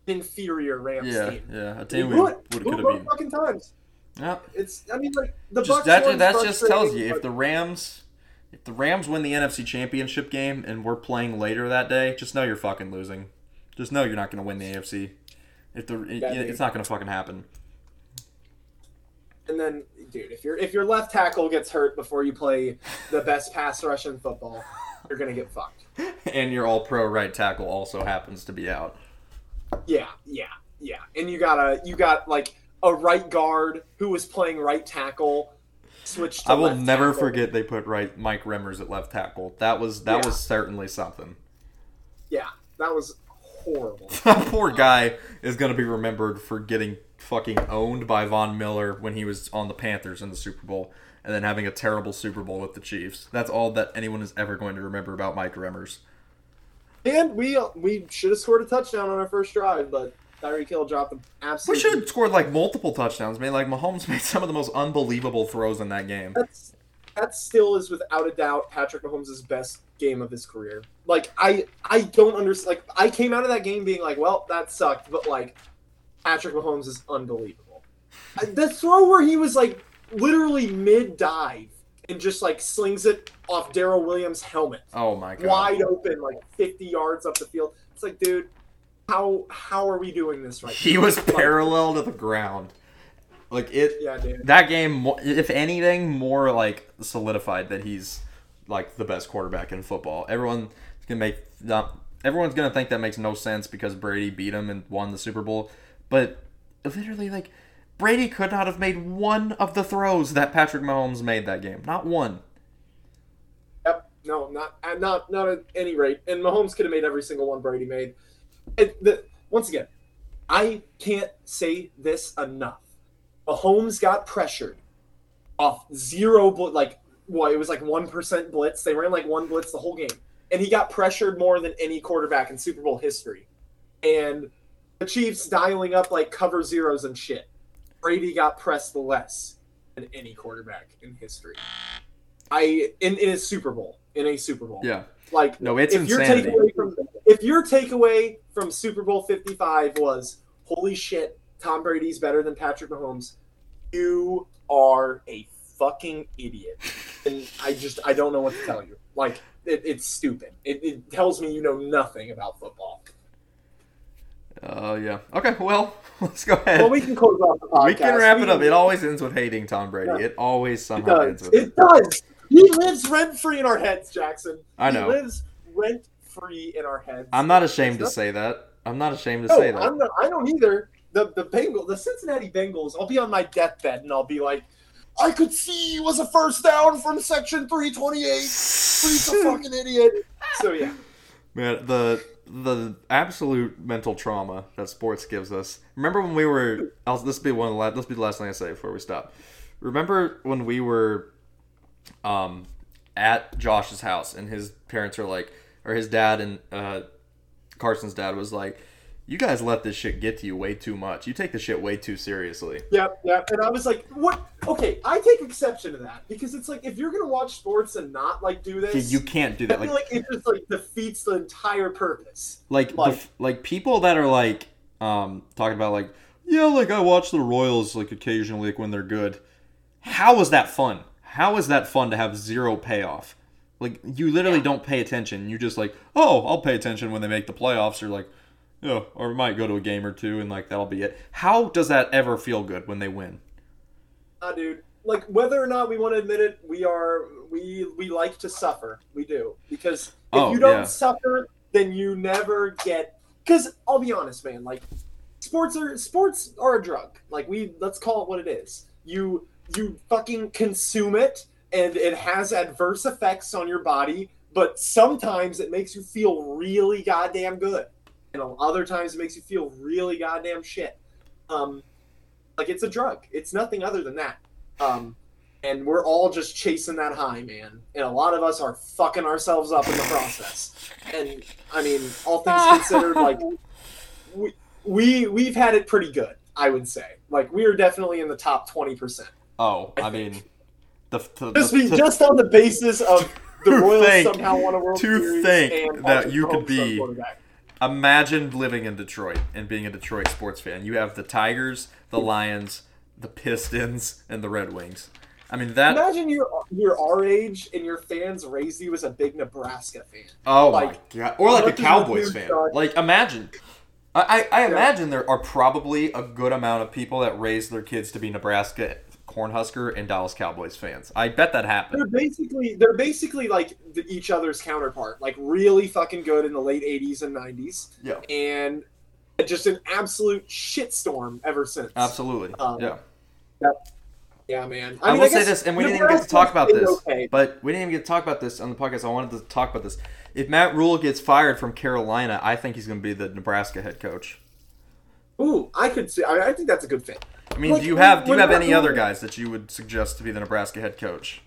Speaker 2: inferior Rams
Speaker 1: Yeah.
Speaker 2: team.
Speaker 1: Yeah. A
Speaker 2: We
Speaker 1: team we
Speaker 2: blew
Speaker 1: would
Speaker 2: Blew
Speaker 1: could have
Speaker 2: both
Speaker 1: been.
Speaker 2: fucking times.
Speaker 1: Yeah.
Speaker 2: It's. I mean, like the
Speaker 1: Just
Speaker 2: Bucks.
Speaker 1: that that just tells you if the Rams if the Rams win the NFC Championship game and we're playing later that day, just know you're fucking losing. Just know you're not going to win the AFC. If the it- it's not going to fucking happen.
Speaker 2: And then, dude, if your if your left tackle gets hurt before you play the best pass rush in football, you're gonna get fucked. (laughs)
Speaker 1: And your all-pro right tackle also happens to be out.
Speaker 2: Yeah, yeah, yeah. And you got a you got like a right guard who was playing right tackle, switched. To
Speaker 1: I will never
Speaker 2: tackle.
Speaker 1: forget they put right Mike Remmers at left tackle. That was that
Speaker 2: Yeah.
Speaker 1: was certainly something.
Speaker 2: Yeah, that was horrible.
Speaker 1: That (laughs) poor guy is going to be remembered for getting fucking owned by Von Miller when he was on the Panthers in the Super Bowl and then having a terrible Super Bowl with the Chiefs. That's all that anyone is ever going to remember about Mike Remmers.
Speaker 2: and we uh, we should have scored a touchdown on our first drive, but Tyreek Hill dropped them Absolutely, We
Speaker 1: should have scored like multiple touchdowns, man. Like Mahomes (laughs) made some of the most unbelievable throws in that game.
Speaker 2: That's that still is without a doubt Patrick Mahomes' best game of his career. Like I I don't understand. Like I came out of that game being like, well, that sucked, but like Patrick Mahomes is unbelievable. The throw where he was like literally mid dive and just like slings it off Darrel Williams' helmet,
Speaker 1: Oh my god.
Speaker 2: wide open, like 50 yards up the field. It's like, dude, how how are we doing this right?
Speaker 1: He
Speaker 2: now?
Speaker 1: was parallel to the ground. Like it
Speaker 2: Yeah, dude.
Speaker 1: that game if anything more like solidified that he's like the best quarterback in football everyone's gonna make not, everyone's gonna think that makes no sense because brady beat him and won the super bowl but literally like brady could not have made one of the throws that patrick mahomes made that game not one
Speaker 2: Yep. No, not not not at any rate. And Mahomes could have made every single one Brady made. It, the, once again, I can't say this enough. Mahomes got pressured off zero bl- like what it was like one percent blitz. They ran like one blitz the whole game, and he got pressured more than any quarterback in Super Bowl history. And the Chiefs dialing up like cover zeros and shit. Brady got pressed less than any quarterback in history. I in, in a Super Bowl in a Super Bowl.
Speaker 1: Yeah.
Speaker 2: Like
Speaker 1: No, it's
Speaker 2: if your takeaway from if your takeaway from Super Bowl Fifty Five was holy shit, Tom Brady's better than Patrick Mahomes, you are a fucking idiot. And I just I don't know what to tell you. Like it, it's stupid. It, it tells me you know nothing about football.
Speaker 1: Oh yeah. Okay. Well, (laughs) let's go ahead.
Speaker 2: Well, we can close off the podcast.
Speaker 1: we can wrap it
Speaker 2: We-
Speaker 1: up. It always ends with hating Tom Brady.
Speaker 2: Yeah.
Speaker 1: It always
Speaker 2: It
Speaker 1: somehow ends with
Speaker 2: It does. He lives rent free in our heads, Jackson.
Speaker 1: I know.
Speaker 2: He lives rent free in our heads.
Speaker 1: I'm not ashamed to say that. I'm not ashamed to
Speaker 2: No,
Speaker 1: say that.
Speaker 2: I'm not, I don't either. The the Bengal, the Cincinnati Bengals. I'll be on my deathbed and I'll be like, I could see it was a first down from section 328. He's a (laughs) fucking idiot. So yeah,
Speaker 1: Man, the the absolute mental trauma that sports gives us. Remember when we were? I'll, this will be one of the last. This will be the last thing I say before we stop. Remember when we were, um, at Josh's house and his parents are like, or his dad and uh, Carson's dad was like, "You guys let this shit get to you way too much. You take the shit way too seriously."
Speaker 2: yep, yep. And I was like, what? Okay, I take exception to that because it's like if you're gonna watch sports and not like do this,
Speaker 1: You can't do
Speaker 2: I
Speaker 1: that.
Speaker 2: feel
Speaker 1: Like,
Speaker 2: like it just like defeats the entire purpose.
Speaker 1: like
Speaker 2: Like-
Speaker 1: f- like people that are like um talking about like yeah like i watch the royals like occasionally like when they're good how is that fun how is that fun to have zero payoff like you literally don't pay attention you just like oh i'll pay attention when they make the playoffs or like yeah or might go to a game or two and like that'll be it how does that ever feel good when they win
Speaker 2: Ah, dude. Like whether or not we want to admit it, we are we we like to suffer. We do because if
Speaker 1: Oh,
Speaker 2: you don't
Speaker 1: yeah.
Speaker 2: suffer, then you never get. Because I'll be honest, man. Like sports are sports are a drug. Like we let's call it what it is. You you fucking consume it, and it has adverse effects on your body. But sometimes it makes you feel really goddamn good, and other times it makes you feel really goddamn shit. Um, like it's a drug. It's nothing other than that. Um, and we're all just chasing that high, man. And a lot of us are fucking ourselves up in the process. And I mean, all things (laughs) considered, like we we we've had it pretty good, I would say. Like we are definitely in the top twenty percent.
Speaker 1: oh i mean the, the,
Speaker 2: Just
Speaker 1: the- the-
Speaker 2: just on the basis of the (laughs) Royals
Speaker 1: think-
Speaker 2: somehow won a World
Speaker 1: to
Speaker 2: Series
Speaker 1: think
Speaker 2: and
Speaker 1: that
Speaker 2: Patrick
Speaker 1: you could
Speaker 2: Mahomes
Speaker 1: be-
Speaker 2: quarterback.
Speaker 1: Imagine living in Detroit and being a Detroit sports fan. You have the Tigers, the Lions, the Pistons, and the Red Wings. I mean that.
Speaker 2: Imagine you're you're our age and your fans raised you as a big Nebraska fan.
Speaker 1: Oh
Speaker 2: like,
Speaker 1: my god! Or like a
Speaker 2: much as a
Speaker 1: Cowboys fan.
Speaker 2: sucks-
Speaker 1: Like imagine. I, I, I
Speaker 2: Yeah.
Speaker 1: imagine there are probably a good amount of people that raise their kids to be Nebraska Cornhusker and Dallas Cowboys fans. I bet that happened.
Speaker 2: They're basically they're basically like the, each other's counterpart, like really fucking good in the late '80s and '90s,
Speaker 1: Yeah,
Speaker 2: and just an absolute shitstorm ever since.
Speaker 1: absolutely.
Speaker 2: Um,
Speaker 1: yeah.
Speaker 2: Yeah, man.
Speaker 1: I,
Speaker 2: mean,
Speaker 1: will say this, and we didn't even get to talk about this.
Speaker 2: Okay.
Speaker 1: But we didn't even get to talk about this on the podcast. I wanted to talk about this. If Matt Rhule gets fired from Carolina, I think he's going to be the Nebraska head coach.
Speaker 2: Ooh, I could see. I, I think that's a good fit.
Speaker 1: I mean,
Speaker 2: Like,
Speaker 1: do you have do you have any other guys that you would suggest to be the Nebraska head coach?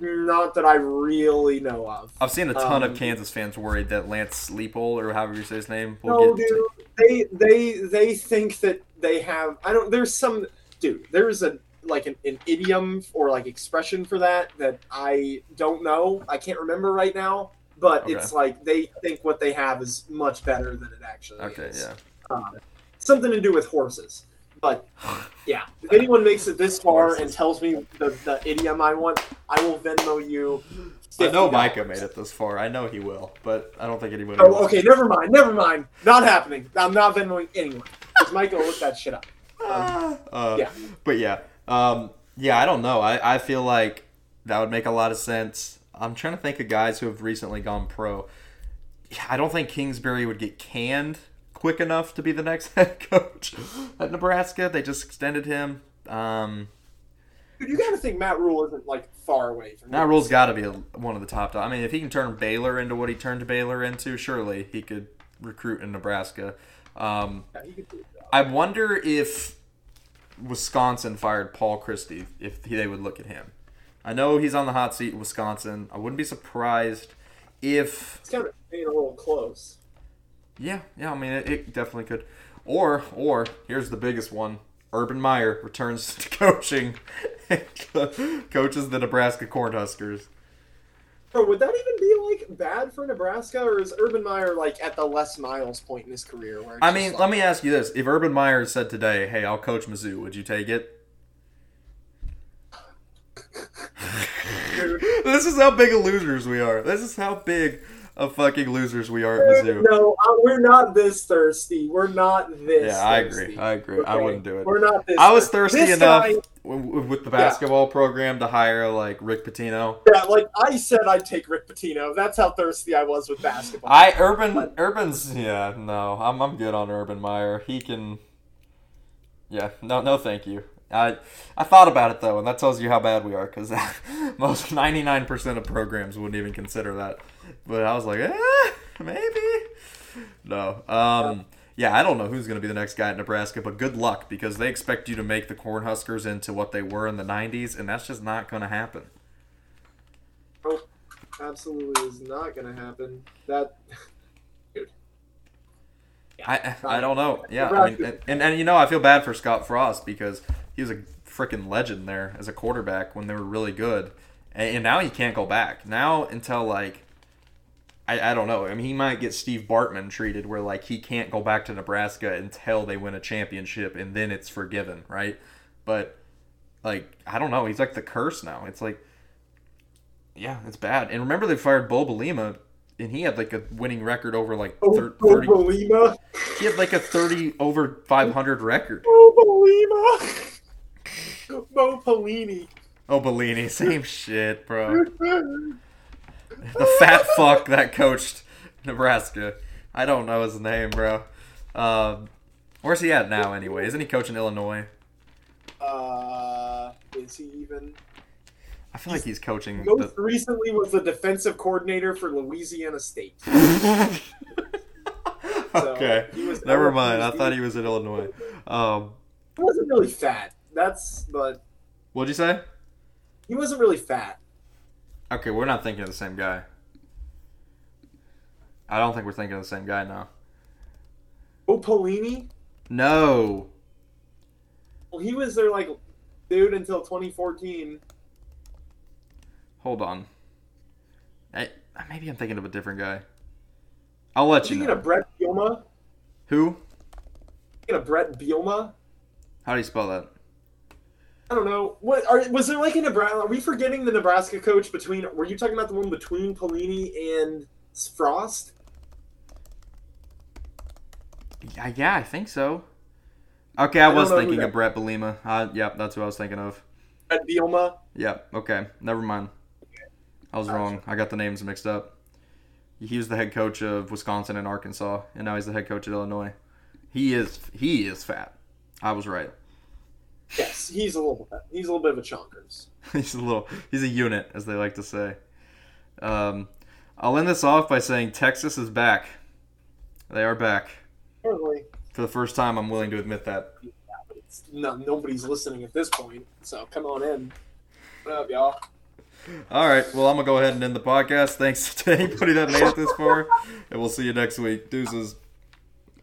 Speaker 2: Not that I really know of.
Speaker 1: I've seen a ton
Speaker 2: Um,
Speaker 1: of Kansas fans worried that Lance Sleeple or however you say his name will
Speaker 2: No,
Speaker 1: get.
Speaker 2: dude. They they they think that they have. I don't. There's some dude. There's a like an, an idiom or like expression for that that I don't know. I can't remember right now. But
Speaker 1: Okay.
Speaker 2: it's like they think what they have is much better than it actually
Speaker 1: Okay,
Speaker 2: is.
Speaker 1: yeah.
Speaker 2: Um, something to do with horses. But yeah, if anyone makes it this far and tells me the, the idiom I want, I will Venmo you.
Speaker 1: I know
Speaker 2: $50.
Speaker 1: Micah made it this far. I know he will, but I don't think anybody.
Speaker 2: Oh,
Speaker 1: will.
Speaker 2: okay, never mind, never mind. Not happening. I'm not Venmoing anyone. Because Micah will look that shit up. (laughs)
Speaker 1: Uh,
Speaker 2: Yeah.
Speaker 1: But yeah, um, yeah. I don't know. I, I feel like that would make a lot of sense. I'm trying to think of guys who have recently gone pro. I don't think Kingsbury would get canned quick enough to be the next (laughs) head coach at Nebraska. They just extended him. Um,
Speaker 2: Dude, you gotta think Matt Rhule isn't like far away from
Speaker 1: Matt. Rhule's got to be a, one of the top. I mean, if he can turn Baylor into what he turned Baylor into, surely he could recruit in Nebraska. Um,
Speaker 2: Yeah, he could do that.
Speaker 1: I wonder if Wisconsin fired Paul Chryst, if they would look at him. I know he's on the hot seat in Wisconsin. I wouldn't be surprised if
Speaker 2: It's kind of being a little close.
Speaker 1: Yeah, yeah. I mean, it, it definitely could. Or, or here's the biggest one: Urban Meyer returns (laughs) to coaching, coaches the Nebraska Cornhuskers.
Speaker 2: Bro, would that even be like bad for Nebraska, or is Urban Meyer like at the Les Miles point in his career? Where
Speaker 1: I mean,
Speaker 2: like-
Speaker 1: let me ask you this: If Urban Meyer said today, "Hey, I'll coach Mizzou," would you take it? (laughs) (laughs) This is how big of losers we are. This is how big of fucking losers we are at Mizzou.
Speaker 2: No, uh, we're not this thirsty. We're not this.
Speaker 1: Yeah, I
Speaker 2: thirsty.
Speaker 1: agree. I agree. I wouldn't do it.
Speaker 2: We're not this.
Speaker 1: I was thirsty
Speaker 2: This
Speaker 1: enough
Speaker 2: guy-
Speaker 1: with the basketball program to hire like Rick Pitino.
Speaker 2: yeah, like I said, I'd take Rick Pitino. That's how thirsty I was with basketball.
Speaker 1: I Urban Urban's yeah no I'm I'm good on Urban Meyer he can yeah no no thank you I I thought about it though and that tells you how bad we are because (laughs) most 99 percent of programs wouldn't even consider that but I was like eh, maybe no um yeah I don't know who's gonna be the next guy at Nebraska but good luck because they expect you to make the Cornhuskers into what they were in the 90s and that's just not gonna happen Oh,
Speaker 2: Absolutely is not going to happen. That (laughs)
Speaker 1: I I don't know. Yeah, I mean, and, and and you know, I feel bad for Scott Frost because he was a freaking legend there as a quarterback when they were really good, and, and now he can't go back. Now until like, I I don't know. I mean, he might get Steve Bartman treated where like he can't go back to Nebraska until they win a championship, and then it's forgiven, right? But like, I don't know. He's like the curse now. It's like, yeah, it's bad. And remember, they fired Bo Belima. And he had like a winning record over like thir-
Speaker 2: oh,
Speaker 1: 30,
Speaker 2: Belima.
Speaker 1: he had like a 30 over 500 record.
Speaker 2: Oh, Belima. Bo Pelini.
Speaker 1: Oh, Bellini, (laughs) same shit, bro. (laughs) The fat fuck that coached Nebraska. I don't know his name, bro. Um, where's he at now, anyway? Isn't he coaching Illinois?
Speaker 2: Uh, is he even?
Speaker 1: I feel like he's coaching.
Speaker 2: Most
Speaker 1: The...
Speaker 2: recently was the defensive coordinator for Louisiana State. (laughs)
Speaker 1: okay,
Speaker 2: he was-
Speaker 1: never mind. I thought he was in Illinois. Um,
Speaker 2: He wasn't really fat. That's but
Speaker 1: what'd you say?
Speaker 2: he wasn't really fat.
Speaker 1: Okay, we're not thinking of the same guy. I don't think we're thinking of the same guy now.
Speaker 2: Bo oh, Pelini.
Speaker 1: No.
Speaker 2: Well, he was their like dude until 2014.
Speaker 1: Hold on. I, maybe I'm thinking of a different guy. I'll let you
Speaker 2: Thinking
Speaker 1: know.
Speaker 2: of Bret Bielema.
Speaker 1: Who?
Speaker 2: Thinking of Bret Bielema.
Speaker 1: How do you spell that?
Speaker 2: I don't know. What are, was there like a Nebraska? Are we forgetting the Nebraska coach between? Were you talking about the one between Pelini and Frost?
Speaker 1: Yeah, yeah, I think so. Okay, I,
Speaker 2: I
Speaker 1: was thinking of Bret Bielema. Uh, yep, that's who I was thinking of.
Speaker 2: Bret Bielema.
Speaker 1: Yep. Okay, never mind. I was wrong. I got the names mixed up. He was the head coach of Wisconsin and Arkansas, and now he's the head coach at Illinois. He is he is fat. I was right.
Speaker 2: Yes, he's a little. He's a little bit of a chonkers. (laughs)
Speaker 1: he's a little he's a unit as they like to say um, i'll end this off by saying texas is back they are back
Speaker 2: Apparently,
Speaker 1: for the first time i'm willing to admit that
Speaker 2: it's, no, nobody's listening at this point. So come on in. What up, y'all?
Speaker 1: all right well i'm gonna go ahead and end the podcast thanks (laughs) to anybody that made it this far and we'll see you next week deuces